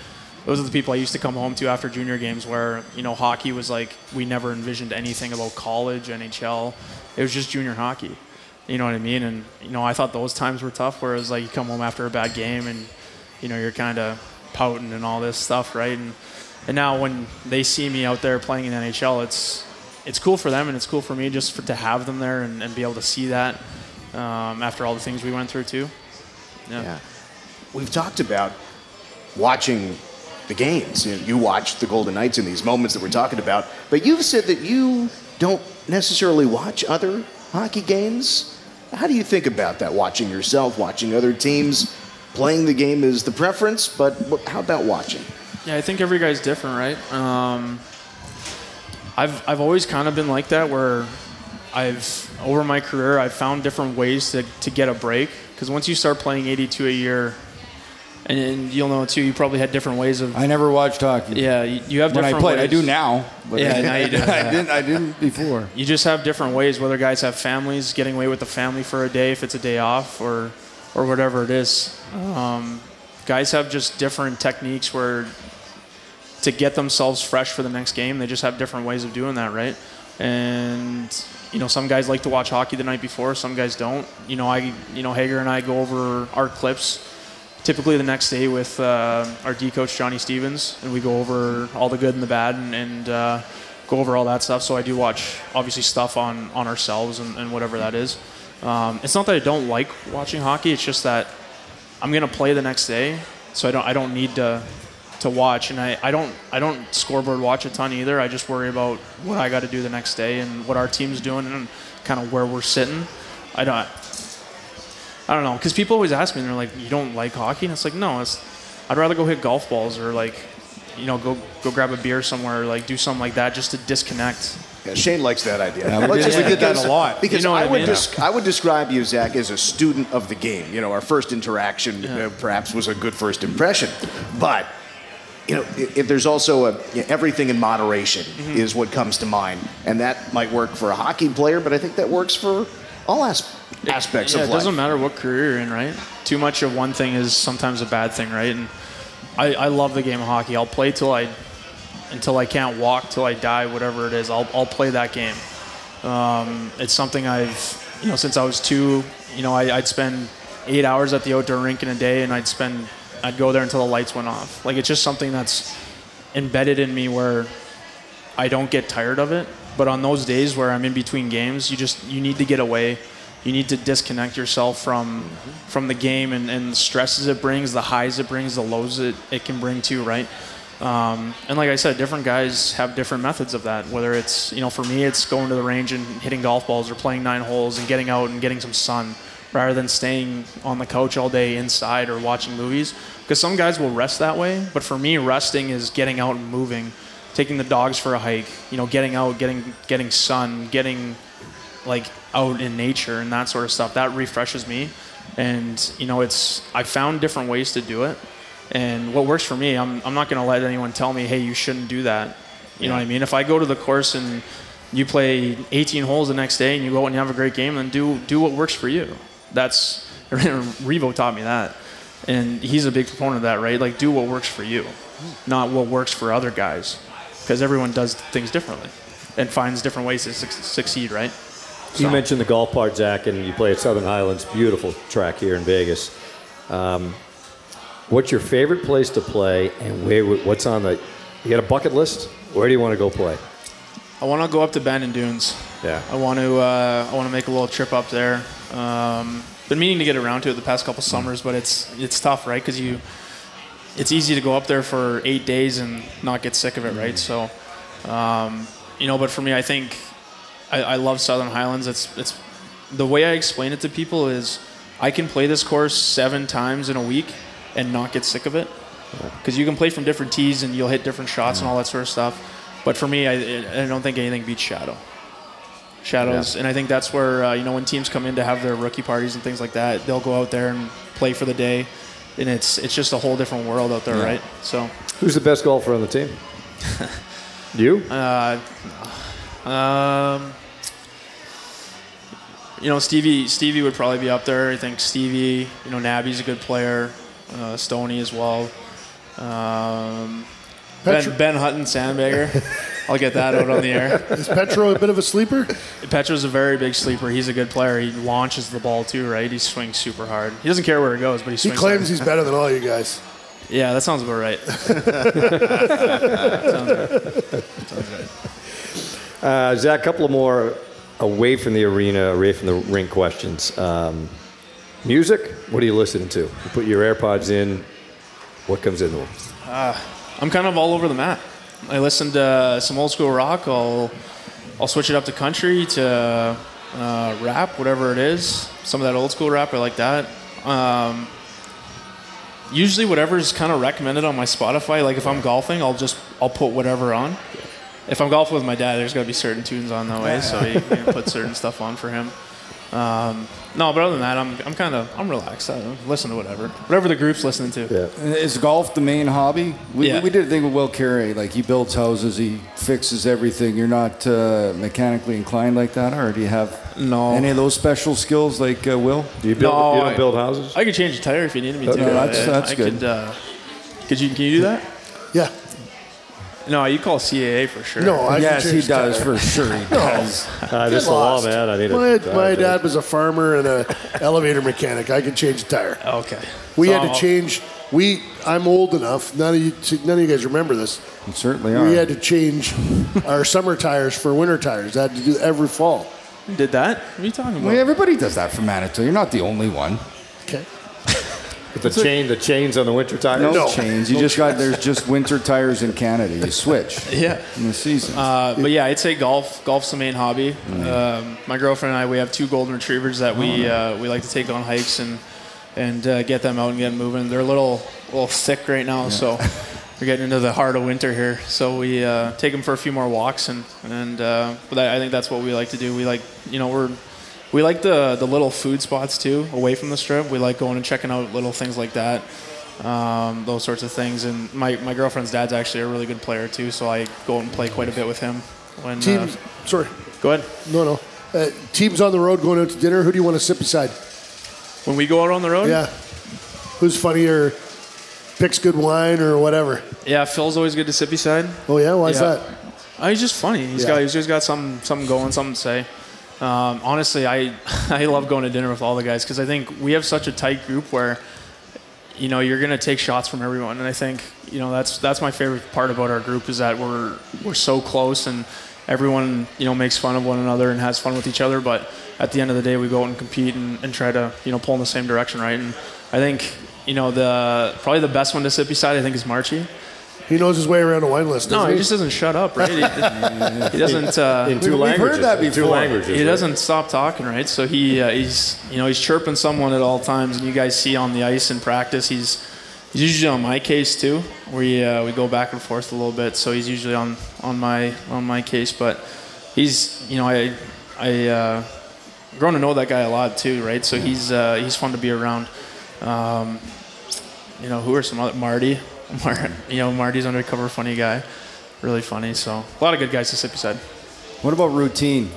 Those are the people I used to come home to after junior games, where you know hockey was like we never envisioned anything about college, NHL. It was just junior hockey. You know what I mean? And you know, I thought those times were tough. where it was like you come home after a bad game and you know you're kind of pouting and all this stuff, right? And and now when they see me out there playing in NHL, it's it's cool for them and it's cool for me just for, to have them there and, and be able to see that um, after all the things we went through too. Yeah. Yeah. We've talked about watching the games. You, know, you watch the Golden Knights in these moments that we're talking about, but you've said that you don't necessarily watch other hockey games. How do you think about that? Watching yourself, watching other teams. Playing the game is the preference, but how about watching? Yeah, I think every guy's different, right? Um, I've I've always kind of been like that, where I've over my career I've found different ways to, to get a break. Because once you start playing 82 a year, and, and you'll know too, you probably had different ways of. I never watched hockey. Yeah, you, you have when different. I played, I do now. But Yeah, now you do. I didn't. I didn't before. You just have different ways. Whether guys have families, getting away with the family for a day if it's a day off, or or whatever it is. Um, guys have just different techniques where to get themselves fresh for the next game, they just have different ways of doing that, right? And you know, some guys like to watch hockey the night before, some guys don't. You know, I, you know, Hager and I go over our clips typically the next day with uh, our D coach Johnny Stevens, and we go over all the good and the bad, and, and uh, go over all that stuff. So I do watch obviously stuff on on ourselves and, and whatever that is. Um, it's not that I don't like watching hockey. It's just that I'm gonna play the next day, so I don't I don't need to to watch, and I, I don't I don't scoreboard watch a ton either. I just worry about what I got to do the next day and what our team's doing and kind of where we're sitting. I don't I don't know because people always ask me and they're like, you don't like hockey, and it's like no, it's I'd rather go hit golf balls or like you know go go grab a beer somewhere or like do something like that just to disconnect. Yeah, Shane likes that idea. Yeah, we Well, did- just we did that because- a lot. Because You know what I, I would mean? desc- I would describe you, Zach, as a student of the game. You know, our first interaction uh, perhaps was a good first impression, but you know, if there's also a you know, everything in moderation Mm-hmm. is what comes to mind, and that might work for a hockey player, but I think that works for all as- aspects yeah, of life. it doesn't matter what career you're in, right? Too much of one thing is sometimes a bad thing, right? And I, I love the game of hockey. I'll play till I until I can't walk, till I die, whatever it is. I'll I'll play that game. Um, it's something I've you know since I was two. You know, I, I'd spend eight hours at the outdoor rink in a day, and I'd spend I'd go there until the lights went off. Like it's just something that's embedded in me where I don't get tired of it. But on those days where I'm in between games, you just you need to get away. You need to disconnect yourself from from the game and, and the stresses it brings, the highs it brings, the lows it, it can bring too, right? Um, and like I said, different guys have different methods of that. Whether it's you know for me, it's going to the range and hitting golf balls or playing nine holes and getting out and getting some sun, rather than staying on the couch all day inside or watching movies. Because some guys will rest that way, but for me, resting is getting out and moving, taking the dogs for a hike. You know, getting out, getting getting sun, getting like out in nature and that sort of stuff. That refreshes me, and you know, it's I found different ways to do it, and what works for me, I'm I'm not gonna let anyone tell me, hey, you shouldn't do that. You know what I mean? If I go to the course and you play 18 holes the next day and you go out and you have a great game, then do do what works for you. That's Revo taught me that, and he's a big proponent of that, right? Like do what works for you, not what works for other guys, because everyone does things differently and finds different ways to suc succeed, right? You mentioned the golf part, Zach, and you play at Southern Highlands, beautiful track here in Vegas. Um, what's your favorite place to play, and where? What's on the? You got a bucket list? Where do you want to go play? I want to go up to Bandon Dunes. Yeah. I want to uh, I want to make a little trip up there. Um, been meaning to get around to it the past couple summers, but it's it's tough, right? Because you, it's easy to go up there for eight days and not get sick of it, right? So, um, you know, but for me, I think I, I love Southern Highlands. It's it's the way I explain it to people is I can play this course seven times in a week and not get sick of it because you can play from different tees and you'll hit different shots and all that sort of stuff. But for me, I, I don't think anything beats Shadow. Shadows, and I think that's where uh, you know when teams come in to have their rookie parties and things like that, they'll go out there and play for the day, and it's it's just a whole different world out there, right? So, Who's the best golfer on the team? you? uh, um, you know, Stevie Stevie would probably be up there. I think Stevie, you know, Nabby's a good player, uh, Stoney as well. Um, Petro- ben, ben Hutton, Sandbagger. I'll get that out on the air. Is Petro a bit of a sleeper? Petro's a very big sleeper. He's a good player. He launches the ball too, right? He swings super hard. He doesn't care where it goes, but he He swings. claims hard. he's better than all you guys. Yeah, that sounds about right. Sounds right. Uh, Zach, a couple of more away from the arena, away from the ring questions. Um, music? What are you listening to? You put your AirPods in. What comes into them? I'm kind of all over the map. I listen to some old school rock. I'll I'll switch it up to country to uh, rap, whatever it is. Some of that old school rap, I like that. Um, usually whatever's kind of recommended on my Spotify. Like if I'm golfing, I'll just I'll put whatever on. If I'm golfing with my dad, there's got to be certain tunes on that way, so you, he put certain stuff on for him. Um, no, but other than that, I'm I'm kind of I'm relaxed. I listen to whatever, whatever the group's listening to. Yeah. Is golf the main hobby? We, Yeah. we did a thing with Will Carey. Like he builds houses, he fixes everything. You're not uh, mechanically inclined like that, or do you have No. any of those special skills like uh, Will? Do you build? No, you don't I- build houses? I could change a tire if you needed me to. Okay, that's- that's I good. Could, uh, could you can you do that? Yeah. No, you call CAA for sure. No, I can yes, he does for sure. He does. Uh, this is the law, man. I need My, it. my dad was a farmer and a elevator mechanic. I could change a tire. Okay. We So- had to change. We. I'm old enough. None of you. None of you guys remember this. You certainly are. We had to change our summer tires for winter tires. I had to do every fall. Did that? What are you talking about? well, everybody does that for Manitou. You're not the only one. Okay. The chain, the chains on the winter tires. No, No. chains. You just got there's just winter tires in Canada. You switch yeah. in the season. Uh, but yeah, I'd say golf. Golf's the main hobby. Um, my girlfriend and I, we have two golden retrievers that we uh, we like to take on hikes and and uh, get them out and get them moving. They're a little a little thick right now, so we're getting into the heart of winter here. So we uh, take them for a few more walks and and uh, but I I think that's what we like to do. We like you know we're we like the the little food spots too away from the strip. We like going and checking out little things like that. Um, those sorts of things, and my, my girlfriend's dad's actually a really good player too, so I go out and play quite a bit with him. When Teams. uh, sorry. go ahead. No, no. Uh, teams on the road going out to dinner. Who do you want to sit beside? When we go out on the road, Yeah. Who's funnier? Picks good wine or whatever. yeah, Phil's always good to sit beside. Oh yeah. Why is that? Uh, he's just funny. He's Yeah. got he's just got something something going, something to say. Um, honestly, I I love going to dinner with all the guys because I think we have such a tight group where you know you're gonna take shots from everyone, and I think you know that's that's my favorite part about our group is that we're we're so close and everyone you know makes fun of one another and has fun with each other, but at the end of the day we go out and compete and, and try to you know pull in the same direction, right? And I think you know the probably the best one to sit beside I think is Marchie. He knows his way around a wine list. No, doesn't he he just doesn't shut up, right? He, he doesn't. Uh, in two We've heard languages. that in two languages. he right? doesn't stop talking, right? So he uh, he's you know he's chirping someone at all times, and you guys see on the ice in practice he's he's usually on my case too. We uh, we go back and forth a little bit, so he's usually on on my on my case, but he's you know I I uh, grown to know that guy a lot too, right? So he's uh, he's fun to be around. Um, you know who are some other Marty? Mar- you know Marty's undercover funny guy, really funny. So a lot of good guys to sit beside. What about routine?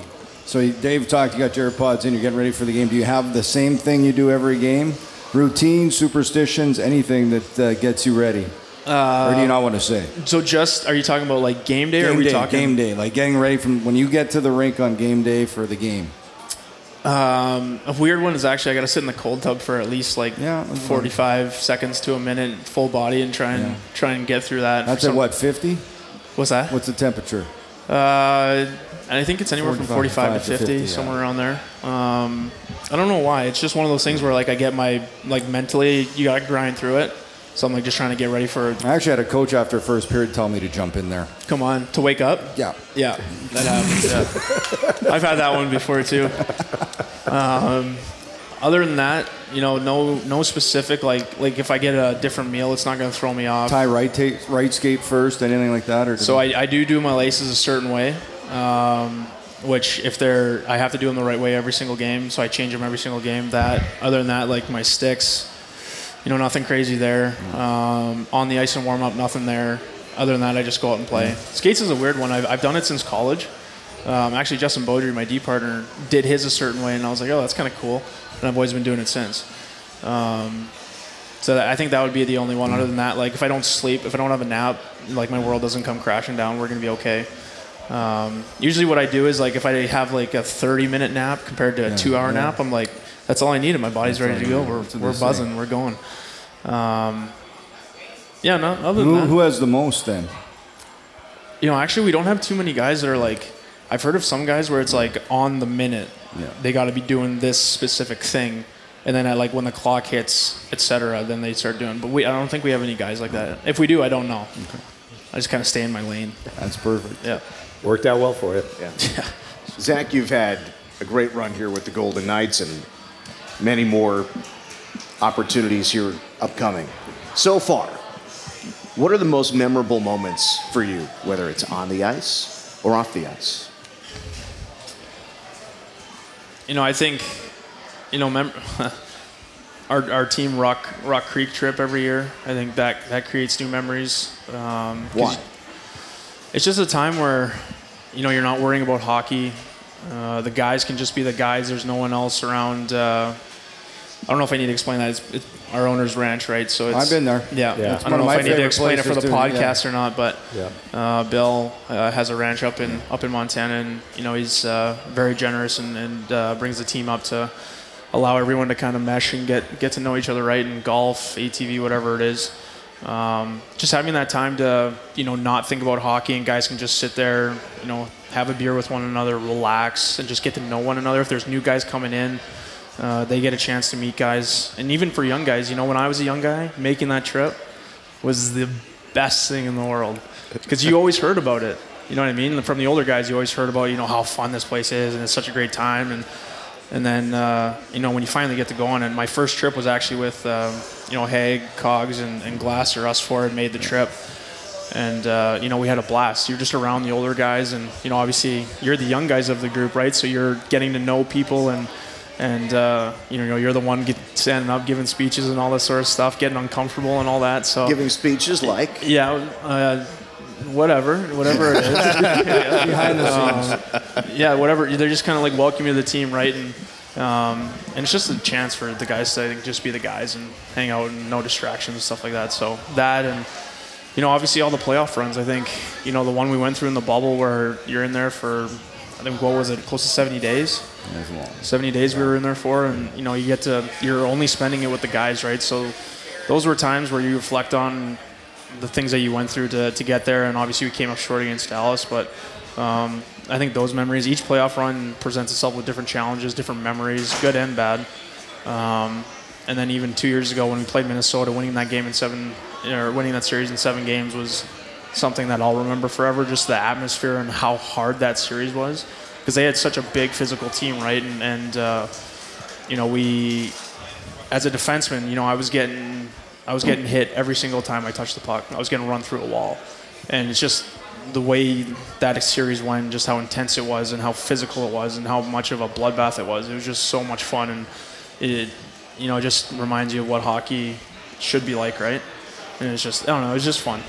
So Dave talked. You got your AirPods in. You're getting ready for the game. Do you have the same thing you do every game? Routine, superstitions, anything that uh, gets you ready, or do you not want to say? So just are you talking about like game day or are Game we day, talking game day, like getting ready from when you get to the rink on game day for the game. Um, a weird one is actually I got to sit in the cold tub for at least like Yeah, that's 45 seconds to a minute, full body, and try and try and get through that. That's at what 50? What's that? What's the temperature? Uh, and I think it's anywhere from 45 45 to 50, 50, yeah. somewhere around there. Um, I don't know why. It's just one of those things where like I get my like mentally you got to grind through it. So I'm like just trying to get ready for I actually had a coach after first period tell me to jump in there. come on to wake up. Yeah. Yeah, that happens. Yeah. I've had that one before too. Um, other than that, you know, no no specific like like if I get a different meal, it's not going to throw me off. Tie right, ta- right skate first, anything like that, or So I, I do do my laces a certain way, um, which if they're I have to do them the right way every single game. So I change them every single game. That other than that, like my sticks, you know, nothing crazy there. Um, on the ice and warm up, nothing there. Other than that, I just go out and play. Skates is a weird one. I've, I've done it since college. Um, actually, Justin Baudry, my D partner, did his a certain way, and I was like, oh, that's kind of cool. And I've always been doing it since. Um, so that, I think that would be the only one. Other than that, like if I don't sleep, if I don't have a nap, like my world doesn't come crashing down, we're gonna be okay. Um, usually, what I do is like if I have like a 30 minute nap compared to a two hour nap, I'm like, that's all I need, and my body's ready to go. We're, we're say. buzzing, we're going. Um, yeah, no. Other than who, that, who has the most then? you know, actually, we don't have too many guys that are like. I've heard of some guys where it's like on the minute, Yeah. they got to be doing this specific thing, and then at like when the clock hits, etc., then they start doing. But we, I don't think we have any guys like that. If we do, I don't know. I just kind of stay in my lane. That's perfect. Yeah. Worked out well for you. Yeah. Zach, you've had a great run here with the Golden Knights and many more opportunities here upcoming. So far, what are the most memorable moments for you, whether it's on the ice or off the ice? You know, I think, you know, mem- our, our team Rock Rock Creek trip every year. I think that that creates new memories. Um, Why? It's just a time where, you know, you're not worrying about hockey. Uh, the guys can just be the guys. There's no one else around. Uh, I don't know if I need to explain that. It's, it's our owner's ranch, right? So it's, I've been there. Yeah, Yeah. I don't know if I need to explain it for the places to- yeah. podcast or not, but Yeah. uh, Bill uh, has a ranch up in up in Montana, and you know he's uh, very generous and, and uh, brings the team up to allow everyone to kind of mesh and get get to know each other right in golf, ATV, whatever it is. Um, just having that time to you know not think about hockey and guys can just sit there, you know, have a beer with one another, relax, and just get to know one another. If there's new guys coming in, uh, they get a chance to meet guys, and even for young guys, you know, when I was a young guy, making that trip was the best thing in the world because you always heard about it. You know what I mean? From the older guys, you always heard about you know how fun this place is and it's such a great time and and then uh, you know when you finally get to go on and my first trip was actually with um, you know Haig, Cogs, and, and Glasser. Us four had made the trip. And uh, you know we had a blast. You're just around the older guys, and you know obviously you're the young guys of the group, right? So you're getting to know people, and and uh, you know you're the one get, standing up, giving speeches, and all this sort of stuff, getting uncomfortable and all that. So Giving speeches like yeah, uh, whatever, whatever it is. Behind the scenes. yeah, whatever. They're just kind of like welcoming you to the team, right? And um, and it's just a chance for the guys to I think, just be the guys and hang out and no distractions and stuff like that. So that and you know obviously all the playoff runs. I think you know the one we went through in the bubble where you're in there for I think what was it close to 70 days. 70 days we were in there for, and you know you get to you're only spending it with the guys, right? So those were times where you reflect on the things that you went through to, to get there, and obviously we came up short against Dallas, but um, I think those memories, each playoff run presents itself with different challenges, different memories, good and bad. Um, and then even two years ago when we played Minnesota, winning that game in seven, or winning that series in seven games was something that I'll remember forever. Just the atmosphere and how hard that series was, because they had such a big physical team, right? And, and uh, you know we, as a defenseman, you know I was getting, I was getting hit every single time I touched the puck. I was getting run through a wall, and it's just the way that series went, just how intense it was, and how physical it was, and how much of a bloodbath it was. It was just so much fun, and it, you know, just reminds you of what hockey should be like, right? And it's just, I don't know, it's just fun.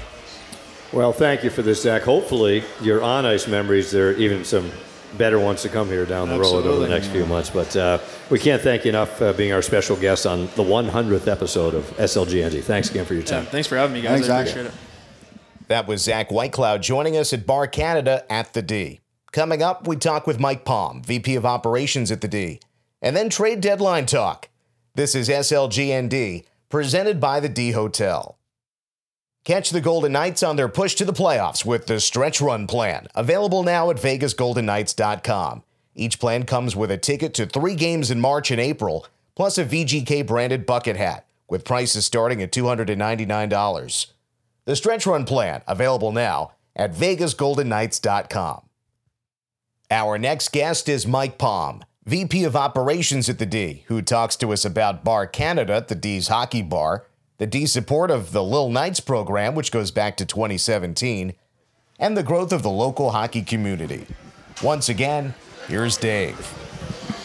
Well, thank you for this, Zach. Hopefully, your on ice memories, there are even some better ones to come here down the road over the next few months. But uh, we can't thank you enough for being our special guest on the 100th episode of SLGND. Thanks again for your Yeah, time. thanks for having me, guys. Thanks, I Zach. appreciate it. That was Zach Whitecloud joining us at Bar Canada at the D. Coming up, we talk with Mike Palm, VP of Operations at the D, and then trade deadline talk. This is SLGND, presented by the D Hotel. Catch the Golden Knights on their push to the playoffs with the Stretch Run Plan, available now at VegasGoldenKnights.com. Each plan comes with a ticket to three games in March and April, plus a VGK branded bucket hat, with prices starting at $299. The Stretch Run Plan, available now at VegasGoldenKnights.com. Our next guest is Mike Palm, VP of Operations at the D, who talks to us about Bar Canada, the D's hockey bar, the D support of the Lil Knights program, which goes back to 2017, and the growth of the local hockey community. Once again, here's Dave.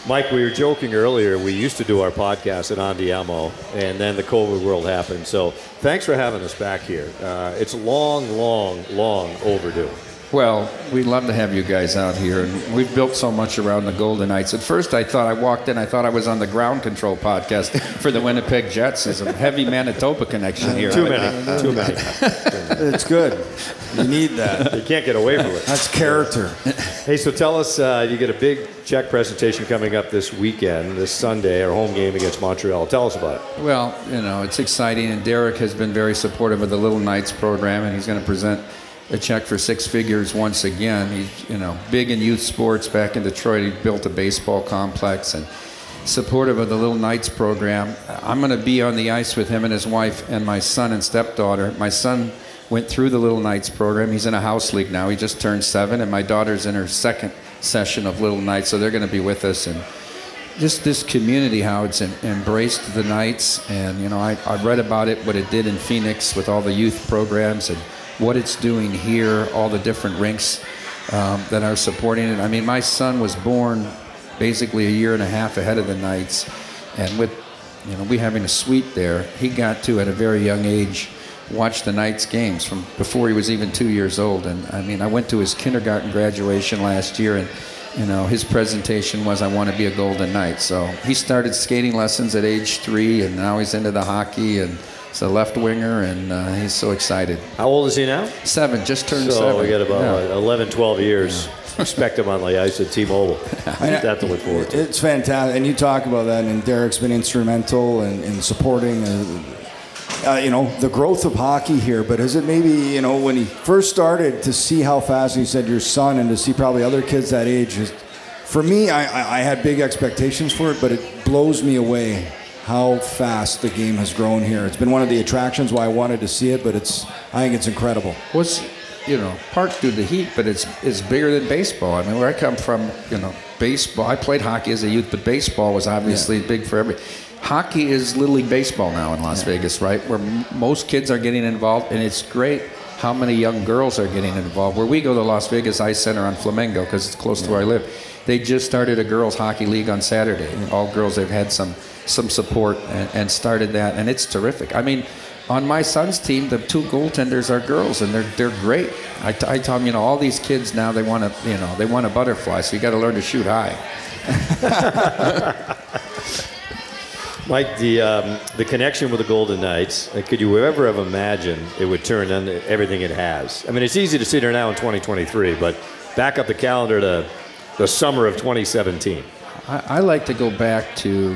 Mike, we were joking earlier. We used to do our podcast at Andiamo, and then the COVID world happened. So thanks for having us back here. Uh, it's long, long, long overdue. Well, we'd love to have you guys out here, and we've built so much around the Golden Knights. At first, I thought I walked in, I thought I was on the ground control podcast for the Winnipeg Jets. There's a heavy Manitoba connection here. Too many. Too many. It's good. You need that. You can't get away from it. That's character. Hey, so tell us, uh, you get a big check presentation coming up this weekend, this Sunday, our home game against Montreal. Tell us about it. Well, you know, it's exciting, and Derek has been very supportive of the Little Knights program, and he's going to present a check for six figures once again. He's, you know, big in youth sports back in Detroit. He built a baseball complex and supportive of the Little Knights program. I'm going to be on the ice with him and his wife and my son and stepdaughter. My son went through the Little Knights program. He's in a house league now. He just turned seven, and my daughter's in her second session of Little Knights, so they're going to be with us and just this community, how it's em- embraced the Knights, and you know, I, I read about it, what it did in Phoenix with all the youth programs, and what it's doing here, all the different rinks um, that are supporting it. I mean, my son was born basically a year and a half ahead of the Knights, and with you know we having a suite there, he got to at a very young age watch the Knights games from before he was even two years old. And I mean, I went to his kindergarten graduation last year, and you know his presentation was, "I want to be a Golden Knight." So he started skating lessons at age three, and now he's into the hockey and. He's a left winger, and uh, he's so excited. How old is he now? Seven, just turned so seven. we got about Yeah. uh, 11, 12 years. Expect him on the ice at T-Mobile. that to look forward to. It's fantastic, and you talk about that, and Derek's been instrumental in, in supporting, uh, uh, you know, the growth of hockey here. But is it maybe, you know, when he first started to see how fast he said your son, and to see probably other kids that age, is, for me, I, I, I had big expectations for it, but it blows me away how fast the game has grown here. It's been one of the attractions why I wanted to see it, but it's, I think it's incredible. What's you know part due to heat, but it's it's bigger than baseball. I mean, where I come from, you know, baseball. I played hockey as a youth, but baseball was obviously big for every. Hockey is little league baseball now in Las Vegas, right? Where m- most kids are getting involved, and it's great how many young girls are getting involved. Where we go to Las Vegas Ice Center on Flamingo because it's close to where I live. They just started a girls hockey league on Saturday. All girls They've had some some support and, and started that, and it's terrific. I mean, on my son's team, the two goaltenders are girls, and they're they're great. I, tell them, you know, all these kids now they want to, you know, they want a butterfly, so you got to learn to shoot high. Mike, the um, the connection with the Golden Knights. uh, Could you ever have imagined it would turn into everything it has? I mean, it's easy to sit here now in 2023, but back up the calendar to the summer of 2017. I, I like to go back to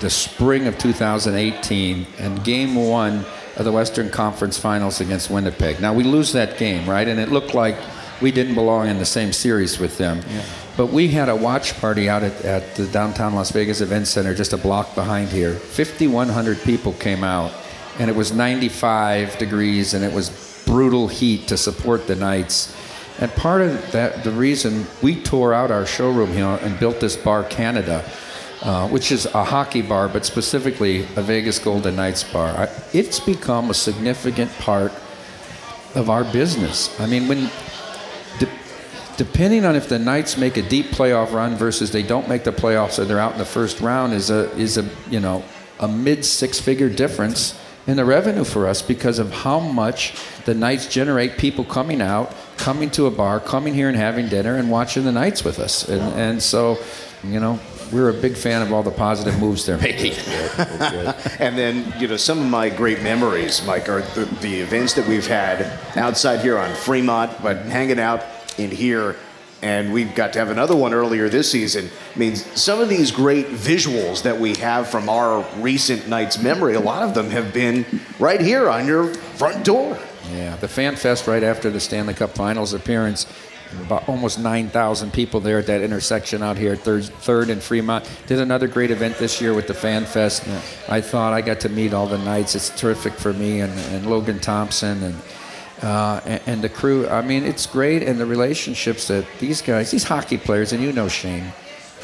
the spring of 2018 and game one of the Western Conference Finals against Winnipeg. Now, we lose that game, right? And it looked like we didn't belong in the same series with them. But we had a watch party out at, at the downtown Las Vegas Event Center, just a block behind here. 5,100 people came out, and it was 95 degrees, and it was brutal heat to support the Knights. And part of that, the reason we tore out our showroom here and built this bar, Canada, uh, which is a hockey bar, but specifically a Vegas Golden Knights bar. I, it's become a significant part of our business. I mean, when de- depending on if the Knights make a deep playoff run versus they don't make the playoffs or they're out in the first round is a is a you know a mid six figure difference in the revenue for us because of how much the Knights generate people coming out, coming to a bar, coming here and having dinner and watching the Knights with us. And and so, you know, we're a big fan of all the positive moves they're making. And then, you know, some of my great memories, Mike, are the, the events that we've had outside here on Fremont, but hanging out in here. And we've got to have another one earlier this season. I mean, some of these great visuals that we have from our recent night's memory, a lot of them have been right here on your front door. Yeah, the Fan Fest right after the Stanley Cup Finals appearance, about almost 9,000 people there at that intersection out here, third, third and Fremont. Did another great event this year with the Fan Fest. I thought I got to meet all the Knights. It's terrific for me and, and Logan Thompson and, uh, and and the crew. I mean, it's great, and the relationships that these guys, these hockey players, and you know Shane,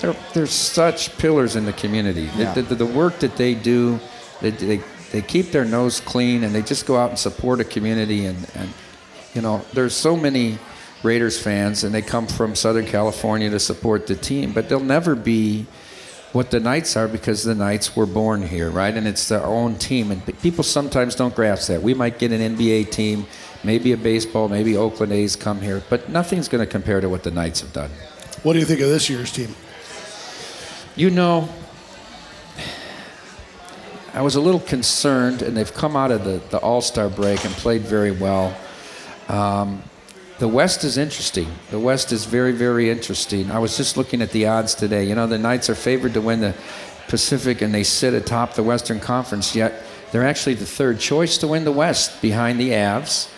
they're they're such pillars in the community. The- Yeah. The, the, the work that they do, they, they they keep their nose clean and they just go out and support a community and, and you know there's so many Raiders fans and they come from Southern California to support the team, but they'll never be what the Knights are because the Knights were born here, right? And it's their own team. And people sometimes don't grasp that. We might get an NBA team, maybe a baseball, maybe Oakland A's come here, but nothing's going to compare to what the Knights have done. What do you think of this year's team? You know, I was a little concerned, and they've come out of the, the All Star break and played very well. Um, the West is interesting. The West is very, very interesting. I was just looking at the odds today. You know, the Knights are favored to win the Pacific, and they sit atop the Western Conference, yet they're actually the third choice to win the West behind the Avs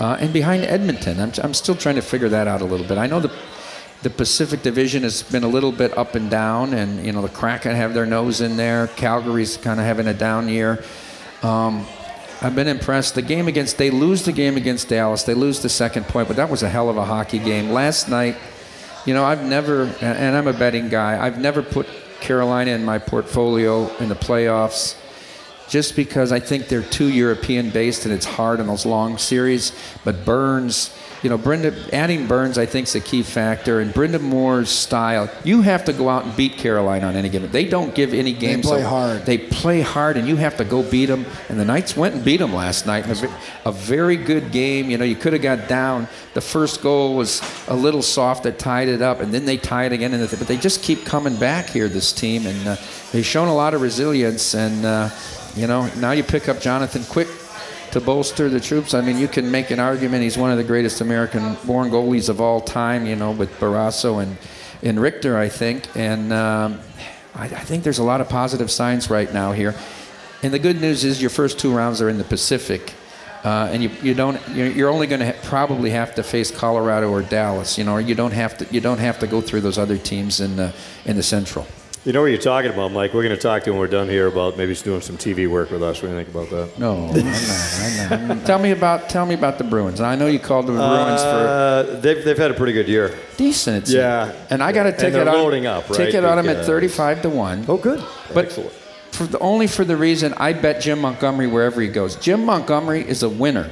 uh, and behind Edmonton. I'm, I'm still trying to figure that out a little bit. I know the the Pacific Division has been a little bit up and down, and you know the Kraken have their nose in there. Calgary's kind of having a down year. Um, I've been impressed. The game against they lose the game against Dallas. They lose the second point, but that was a hell of a hockey game last night. You know, I've never, and and I'm a betting guy. I've never put Carolina in my portfolio in the playoffs just because I think they're too European based and it's hard in those long series. But Burns, you know, Brenda adding Burns I think is a key factor, and Brind'Amour's style. You have to go out and beat Carolina on any given. They don't give any games. They play up. hard. They play hard, and you have to go beat them. And the Knights went and beat them last night. A, a very good game. You know, you could have got down. The first goal was a little soft that tied it up, and then they tied it again. And but they just keep coming back here. This team, and uh, they've shown a lot of resilience. And uh, you know, now you pick up Jonathan Quick to bolster the troops. I mean, you can make an argument he's one of the greatest American-born goalies of all time. You know, with Barrasso and and Richter, I think, and um, I, I think there's a lot of positive signs right now here. And the good news is your first two rounds are in the Pacific. Uh, and you, you don't you're, only going to ha- probably have to face Colorado or Dallas, you know, you don't have to you don't have to go through those other teams in the in the Central. You know what you're talking about, Mike. We're going to talk to him when we're done here about maybe he's doing some TV work with us. What do you think about that? No, I'm not. I'm not. tell me about tell me about the Bruins. I know you called the Bruins for Uh, they've, they've had a pretty good year. decent. Yeah. and I got a ticket on loading up, right? Ticket on them at 35 to one. Oh, good. But Excellent. for the, only for the reason I bet Jim Montgomery wherever he goes. Jim Montgomery is a winner.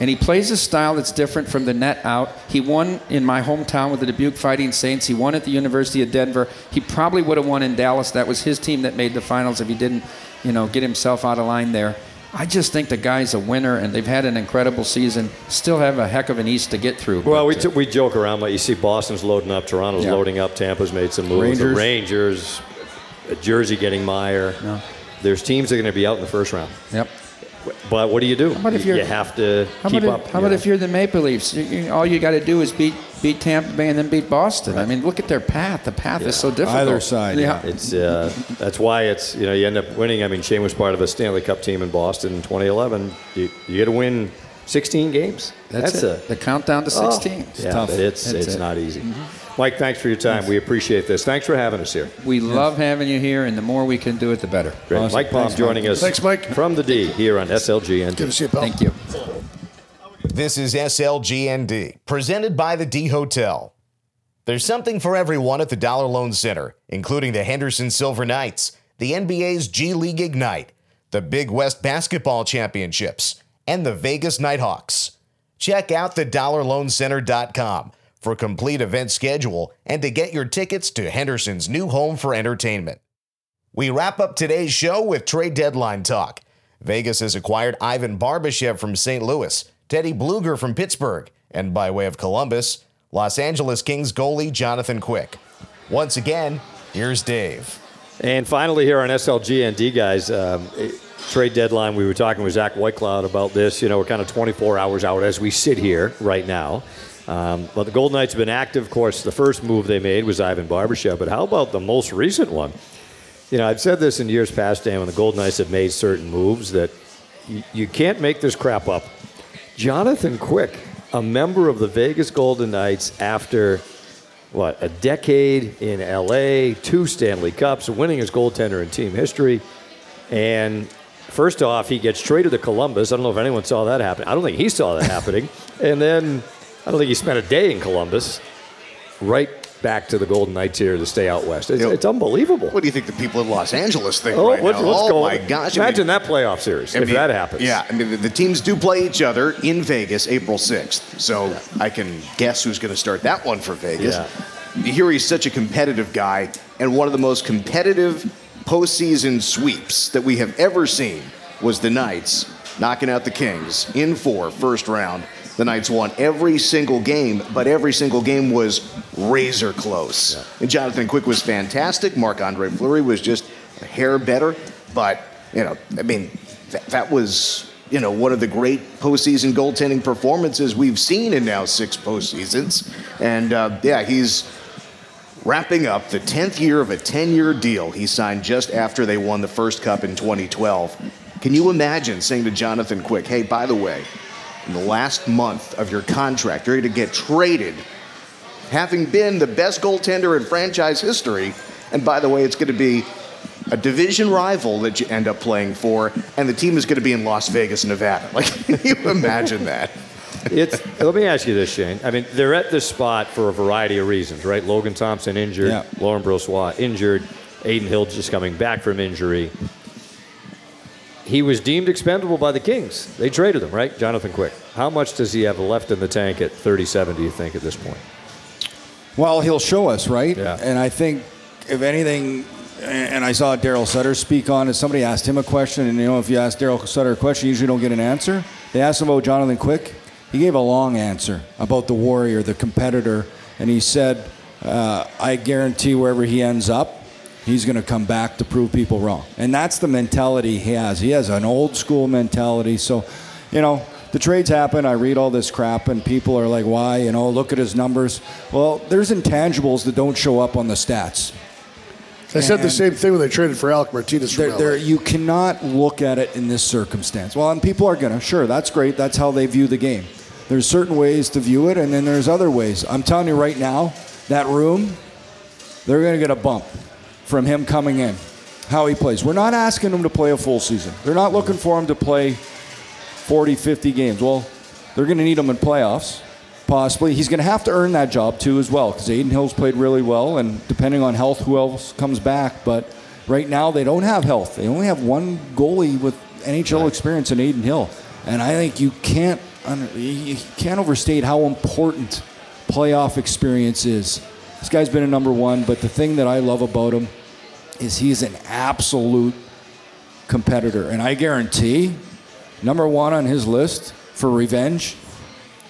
And he plays a style that's different from the net out. He won in my hometown with the Dubuque Fighting Saints. He won at the University of Denver. He probably would have won in Dallas. That was his team that made the finals if he didn't, you know, get himself out of line there. I just think the guy's a winner, and they've had an incredible season. Still have a heck of an East to get through. Well, we, uh, t- we joke around, but you see Boston's loading up, Toronto's Yeah. loading up, Tampa's made some moves, Rangers. the Rangers, uh, Jersey getting Meier. There's teams that are going to be out in the first round. yep. But what do you do? about if you, you're- you have to How keep about, up. if, how you about know. if you're the Maple Leafs? You, you, all you got to do is beat beat Tampa Bay and then beat Boston. I mean, look at their path. The path is so difficult. Either side, yeah. It's uh, that's why it's you know you end up winning. I mean, Shane was part of a Stanley Cup team in Boston in 2011. You, you got to win 16 games. That's, a it. the countdown to Oh, 16. yeah, tough. It's That's it's it. not easy. Mike, thanks for your time. We appreciate this. Thanks for having us here. We love having you here, and the more we can do it, the better. Great. Awesome. Mike Palm Thanks, Mike. joining us. Thanks, Mike. From the D here on SLG. Good to see you, pal. Thank you. This is SLGND, presented by the D Hotel. There's something for everyone at the Dollar Loan Center, including the Henderson Silver Knights, the NBA's G League Ignite, the Big West Basketball Championships, and the Vegas Nighthawks. Check out thedollarloancenter.com for complete event schedule and to get your tickets to Henderson's new home for entertainment. We wrap up today's show with trade deadline talk. Vegas has acquired Ivan Barbashev from St. Louis, Teddy Blueger from Pittsburgh, and by way of Columbus, Los Angeles Kings goalie Jonathan Quick. Once again, here's Dave. And finally, here on SLGND, guys, um, eh, trade deadline. We were talking with Zach Whitecloud about this. You know, we're kind of 24 hours out as we sit here right now. Um, but the Golden Knights have been active. Of course, the first move they made was Ivan Barbashev. But how about the most recent one? You know, I've said this in years past, Dan, when the Golden Knights have made certain moves that you, you can't make this crap up. Jonathan Quick, a member of the Vegas Golden Knights after what a decade in LA, two Stanley Cups, winning as goaltender in team history, and first off, he gets traded to Columbus. I don't know if anyone saw that happen. I don't think he saw that happening. And then I don't think he spent a day in Columbus. Right back to the Golden Knights here to stay out west. It's, Yep. it's unbelievable. What do you think the people in Los Angeles think Oh, right what's, now? what's oh going? my gosh! I mean- Imagine that playoff series I if that happens. Yeah, I mean the, teams do play each other in Vegas April 6th, so I can guess who's going to start that one for Vegas. Yeah. You hear he's such a competitive guy and one of the most competitive postseason sweeps that we have ever seen was the Knights knocking out the Kings in four first round. The Knights won every single game, but every single game was razor close. And Jonathan Quick was fantastic. Marc Andre Fleury was just a hair better, but you know, I mean, that, that was you know one of the great postseason goaltending performances we've seen in now six postseasons. And uh, yeah, he's wrapping up the 10th year of a 10 year deal he signed just after they won the first cup in 2012. Can you imagine saying to Jonathan Quick, hey, by the way, in the last month of your contract, you're going to get traded, having been the best goaltender in franchise history. And by the way, it's going to be a division rival that you end up playing for, and the team is going to be in Las Vegas, Nevada. Like, can you imagine that? It's, let me ask you this, Shane. I mean, they're at this spot for a variety of reasons, right? Logan Thompson injured, Yeah. Laurent Brossoit injured. Adin Hill just coming back from injury. He was deemed expendable by the Kings. They traded him, right? Jonathan Quick. How much does he have left in the tank at 37, do you think, at this point? Well, he'll show us, right? Yeah. And I think, if anything, and I saw Daryl Sutter speak on it. Somebody asked him a question, and you know, if you ask Daryl Sutter a question, you usually don't get an answer. They asked him about Jonathan Quick. He gave a long answer about the warrior, the competitor, and he said, uh, "I guarantee wherever he ends up, he's going to come back to prove people wrong." And that's the mentality he has. He has an old school mentality. So, you know, the trades happen. I read all this crap, and people are like, "Why?" You know, look at his numbers. Well, there's intangibles that don't show up on the stats. I said the same thing when they traded for Alec Martinez there, you cannot look at it in this circumstance. Well, and people are gonna. Sure, that's great. That's how they view the game. There's certain ways to view it, and then there's other ways. I'm telling you right now, that room, they're gonna get a bump from him coming in. How he plays. We're not asking him to play a full season. They're not looking for him to play 40, 50 games. Well, they're going to need him in playoffs, possibly. He's going to have to earn that job too, as well, because Adin Hill's played really well, and depending on health, who else comes back. But right now, they don't have health. They only have one goalie with NHL experience in Adin Hill, and I think you can't you can't overstate how important playoff experience is. This guy's been a number one, but the thing that I love about him is he's an absolute competitor, and I guarantee number one on his list for revenge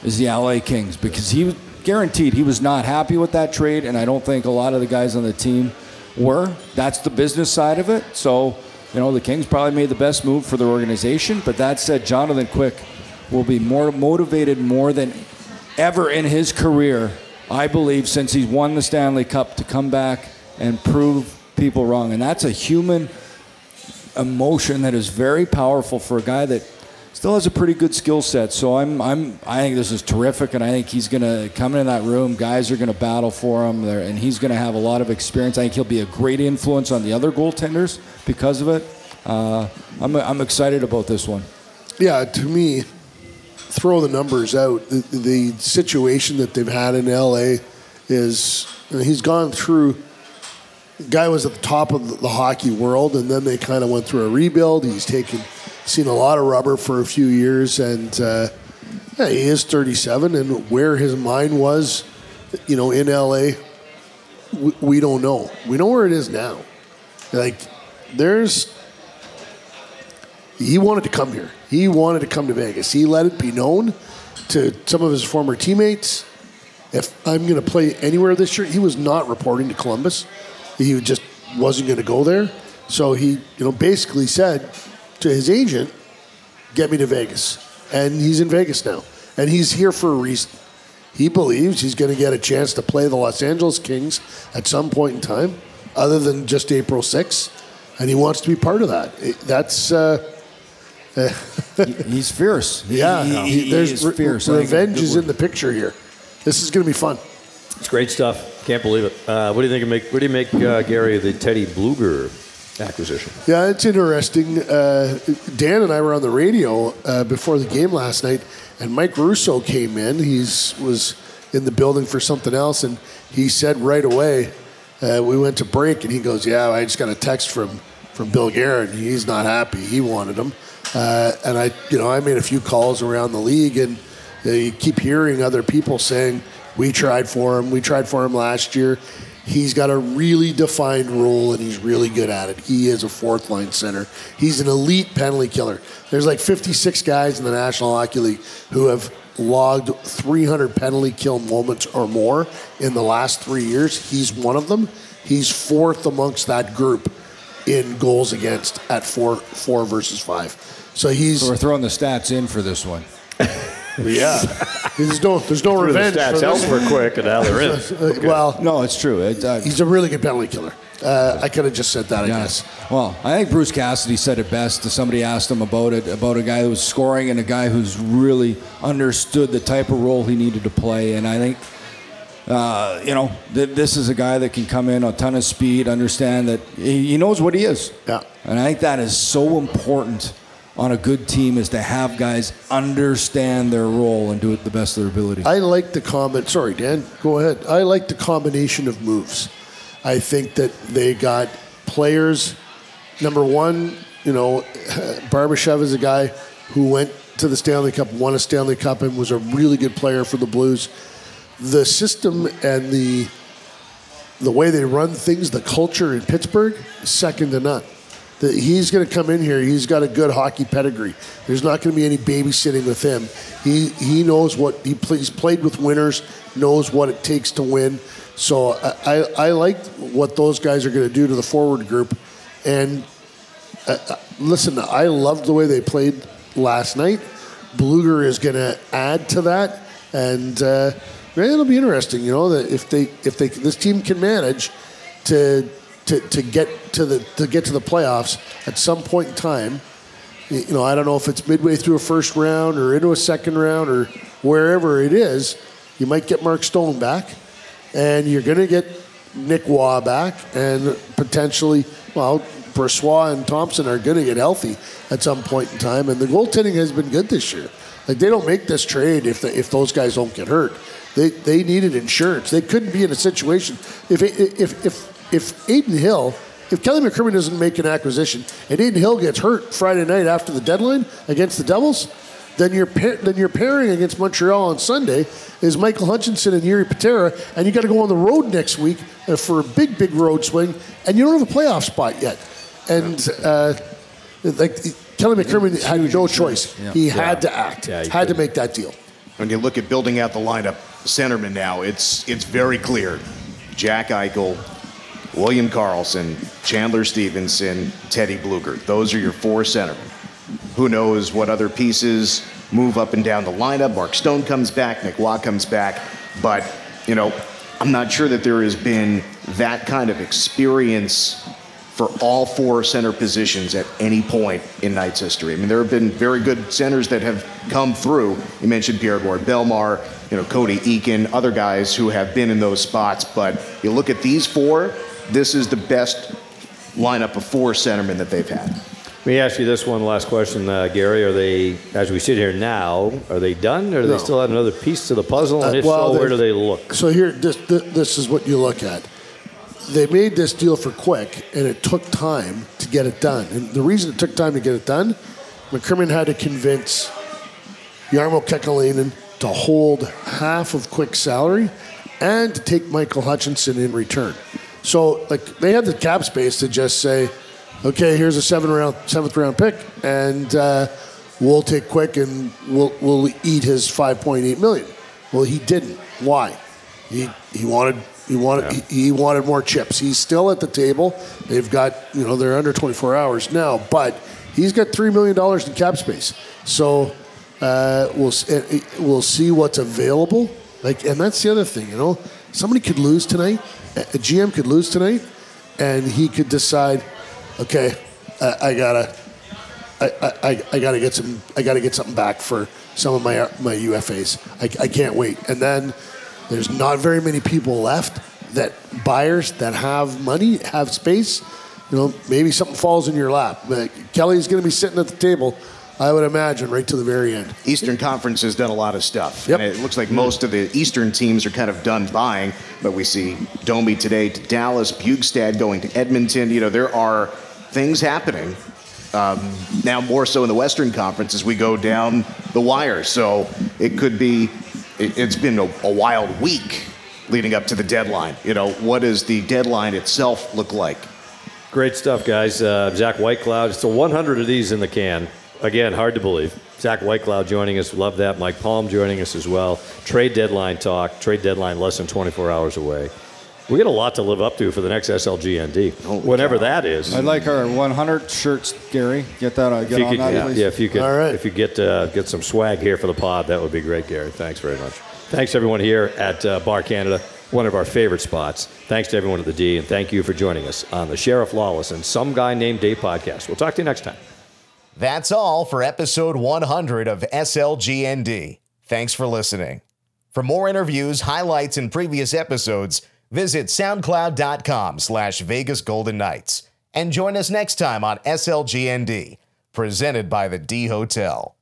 is the LA Kings because he guaranteed he was not happy with that trade, and I don't think a lot of the guys on the team were. That's the business side of it. So, you know, the Kings probably made the best move for their organization. But that said, Jonathan Quick will be more motivated more than ever in his career, I believe, since he's won the Stanley Cup to come back and prove people wrong. And that's a human emotion that is very powerful for a guy that still has a pretty good skill set. So I'm, I'm, I think this is terrific, and I think he's going to come in that room. Guys are going to battle for him, there, and he's going to have a lot of experience. I think he'll be a great influence on the other goaltenders because of it. Uh, I'm, I'm excited about this one. Yeah, to me, throw the numbers out. The, the situation that they've had in LA is he's gone through. Guy was at the top of the, hockey world, and then they kind of went through a rebuild. He's taken, seen a lot of rubber for a few years, and uh, yeah, he is 37. And where his mind was, you know, in LA, we, we don't know. We know where it is now. Like, there's he wanted to come here. He wanted to come to Vegas. He let it be known to some of his former teammates. If I'm going to play anywhere this year, he was not reporting to Columbus. He just wasn't going to go there. So he, you know, basically said to his agent, "Get me to Vegas." And he's in Vegas now, and he's here for a reason. He believes he's going to get a chance to play the Los Angeles Kings at some point in time, other than just April 6th, and he wants to be part of that. That's. Uh, He's fierce. He- yeah, he, he- he there's is re- fierce. Revenge is in the picture here. This is going to be fun. It's great stuff. Can't believe it. Uh, what do you think of make? What do you make, uh, Gary, the Teddy Blueger acquisition? Yeah, it's interesting. Uh, Dan and I were on the radio uh, before the game last night, and Mike Russo came in. He's was in the building for something else, and he said right away, uh, we went to break, and he goes, "Yeah, I just got a text from from Bill Guerin. He's not happy. He wanted him." Uh, and I, you know, I made a few calls around the league, and you keep hearing other people saying, "We tried for him. We tried for him last year." He's got a really defined role and he's really good at it. He is a fourth line center. He's an elite penalty killer. There's like 56 guys in the National Hockey League who have logged 300 penalty kill moments or more in the last three years. He's one of them. He's fourth amongst that group in goals against at four four versus five. So he's So we're throwing the stats in for this one. yeah. There's no there's no Threw the revenge. stats for out quick, and now they're in. Uh, Well, No, it's true. It, uh, he's a really good penalty killer. Uh, I could have just said that. I Yes. guess. Well, I think Bruce Cassidy said it best. Somebody asked him about it, about a guy who was scoring and a guy who's really understood the type of role he needed to play. And I think, uh, you know, th- this is a guy that can come in a ton of speed, understand that he, he knows what he is. Yeah. And I think that is so important on a good team is to have guys understand their role and do it the best of their ability. I like the comment. Sorry, Dan. Go ahead. I like the combination of moves. I think that they got players. Number one, you know, Barbashev is a guy who went to the Stanley Cup, won a Stanley Cup, and was a really good player for the Blues. The system and the the way they run things, the culture in Pittsburgh, second to none. That he's going to come in here. He's got a good hockey pedigree. There's not going to be any babysitting with him. He he knows what he plays. Played with winners. Knows what it takes to win. So I I, I like what those guys are going to do to the forward group. And uh, uh, listen, I loved the way they played last night. Blueger is going to add to that, and uh, it'll be interesting. You know that if they if they this team can manage to to, to get to the to get to the playoffs at some point in time. You know, I don't know if it's midway through a first round or into a second round or wherever it is. You might get Mark Stone back, and you're going to get Nick Waugh back, and potentially, well, Brossoit and Thompson are going to get healthy at some point in time. And the goaltending has been good this year. Like they don't make this trade if the, if those guys don't get hurt. They they needed insurance. They couldn't be in a situation if if if if Adin Hill, if Kelly McCrimmon doesn't make an acquisition and Adin Hill gets hurt Friday night after the deadline against the Devils, then your then your pairing against Montreal on Sunday is Michael Hutchinson and Jiri Patera, and you got to go on the road next week uh, for a big big road swing, and you don't have a playoff spot yet, and uh, like Kelly McCrimmon had no choice. Yeah. He had to act, Yeah, he had to couldn't. make that deal. When you look at building out the lineup, centerman now, it's it's very clear. Jack Eichel, William Karlsson, Chandler Stephenson, Teddy Blueger. Those are your four centermen. Who knows what other pieces move up and down the lineup? Mark Stone comes back, Nick Waugh comes back, but you know, I'm not sure that there has been that kind of experience for all four center positions at any point in Knights history. I mean, there have been very good centers that have come through. You mentioned Pierre Edouard Bellemare, you know, Cody Eakin, other guys who have been in those spots. But you look at these four, this is the best lineup of four centermen that they've had. Let me ask you this one last question, uh, Gary. Are they, as we sit here now, are they done, or do No. they still have another piece to the puzzle? And Uh, if well, so, where do they've- look? So here, this, this this is what you look at. They made this deal for quick, and it took time to get it done. And the reason it took time to get it done, McCrimmon had to convince Jarmo Kekalainen to hold half of Quick's salary and to take Michael Hutchinson in return. So, like, they had the cap space to just say, okay, here's a seven round, seventh round pick, and uh, we'll take Quick and we'll, we'll eat his 5.8 million. Well, he didn't. Why? He, he wanted he wanted he, he wanted more chips. He's still at the table. They've got you know they're under 24 hours now, but he's got three million dollars in cap space. So uh, we'll uh, uh, we'll see what's available. Like, and that's the other thing. You know, somebody could lose tonight. A GM could lose tonight, and he could decide, okay, I, I gotta I, I, I got to get some. I got to get something back for some of my my UFAs. I, I can't wait. And then there's not very many people left that buyers that have money have space. You know, maybe something falls in your lap. Kelly's going to be sitting at the table. I would imagine right to the very end. Eastern Conference has done a lot of stuff. Yep. And it looks like most of the Eastern teams are kind of done buying, but we see Domi today to Dallas, Bjugstad going to Edmonton. You know, there are things happening um, now more so in the Western Conference as we go down the wire. So it could be, it, it's been a, a wild week leading up to the deadline. You know, what does the deadline itself look like? Great stuff, guys. Uh, Zach Whitecloud. It's a 100 of these in the can. Again, hard to believe. Zach Whitecloud joining us. Love that. Mike Palm joining us as well. Trade deadline talk. Trade deadline less than 24 hours away. We got a lot to live up to for the next SLGND, whenever that is. I'd like our 100 shirts, Gary. Get that. Uh, If get you on could, that, yeah, please. yeah, if you could, All right. if you get uh, get some swag here for the pod, that would be great, Gary. Thanks very much. Thanks everyone here at uh, Bar Canada, one of our favorite spots. Thanks to everyone at the D, and thank you for joining us on the Sheriff Lawless and Some Guy Named Dave podcast. We'll talk to you next time. That's all for episode 100 of SLGND. Thanks for listening. For more interviews, highlights, and previous episodes, visit soundcloud.com slash Vegas Golden Knights. And join us next time on SLGND, presented by the D Hotel.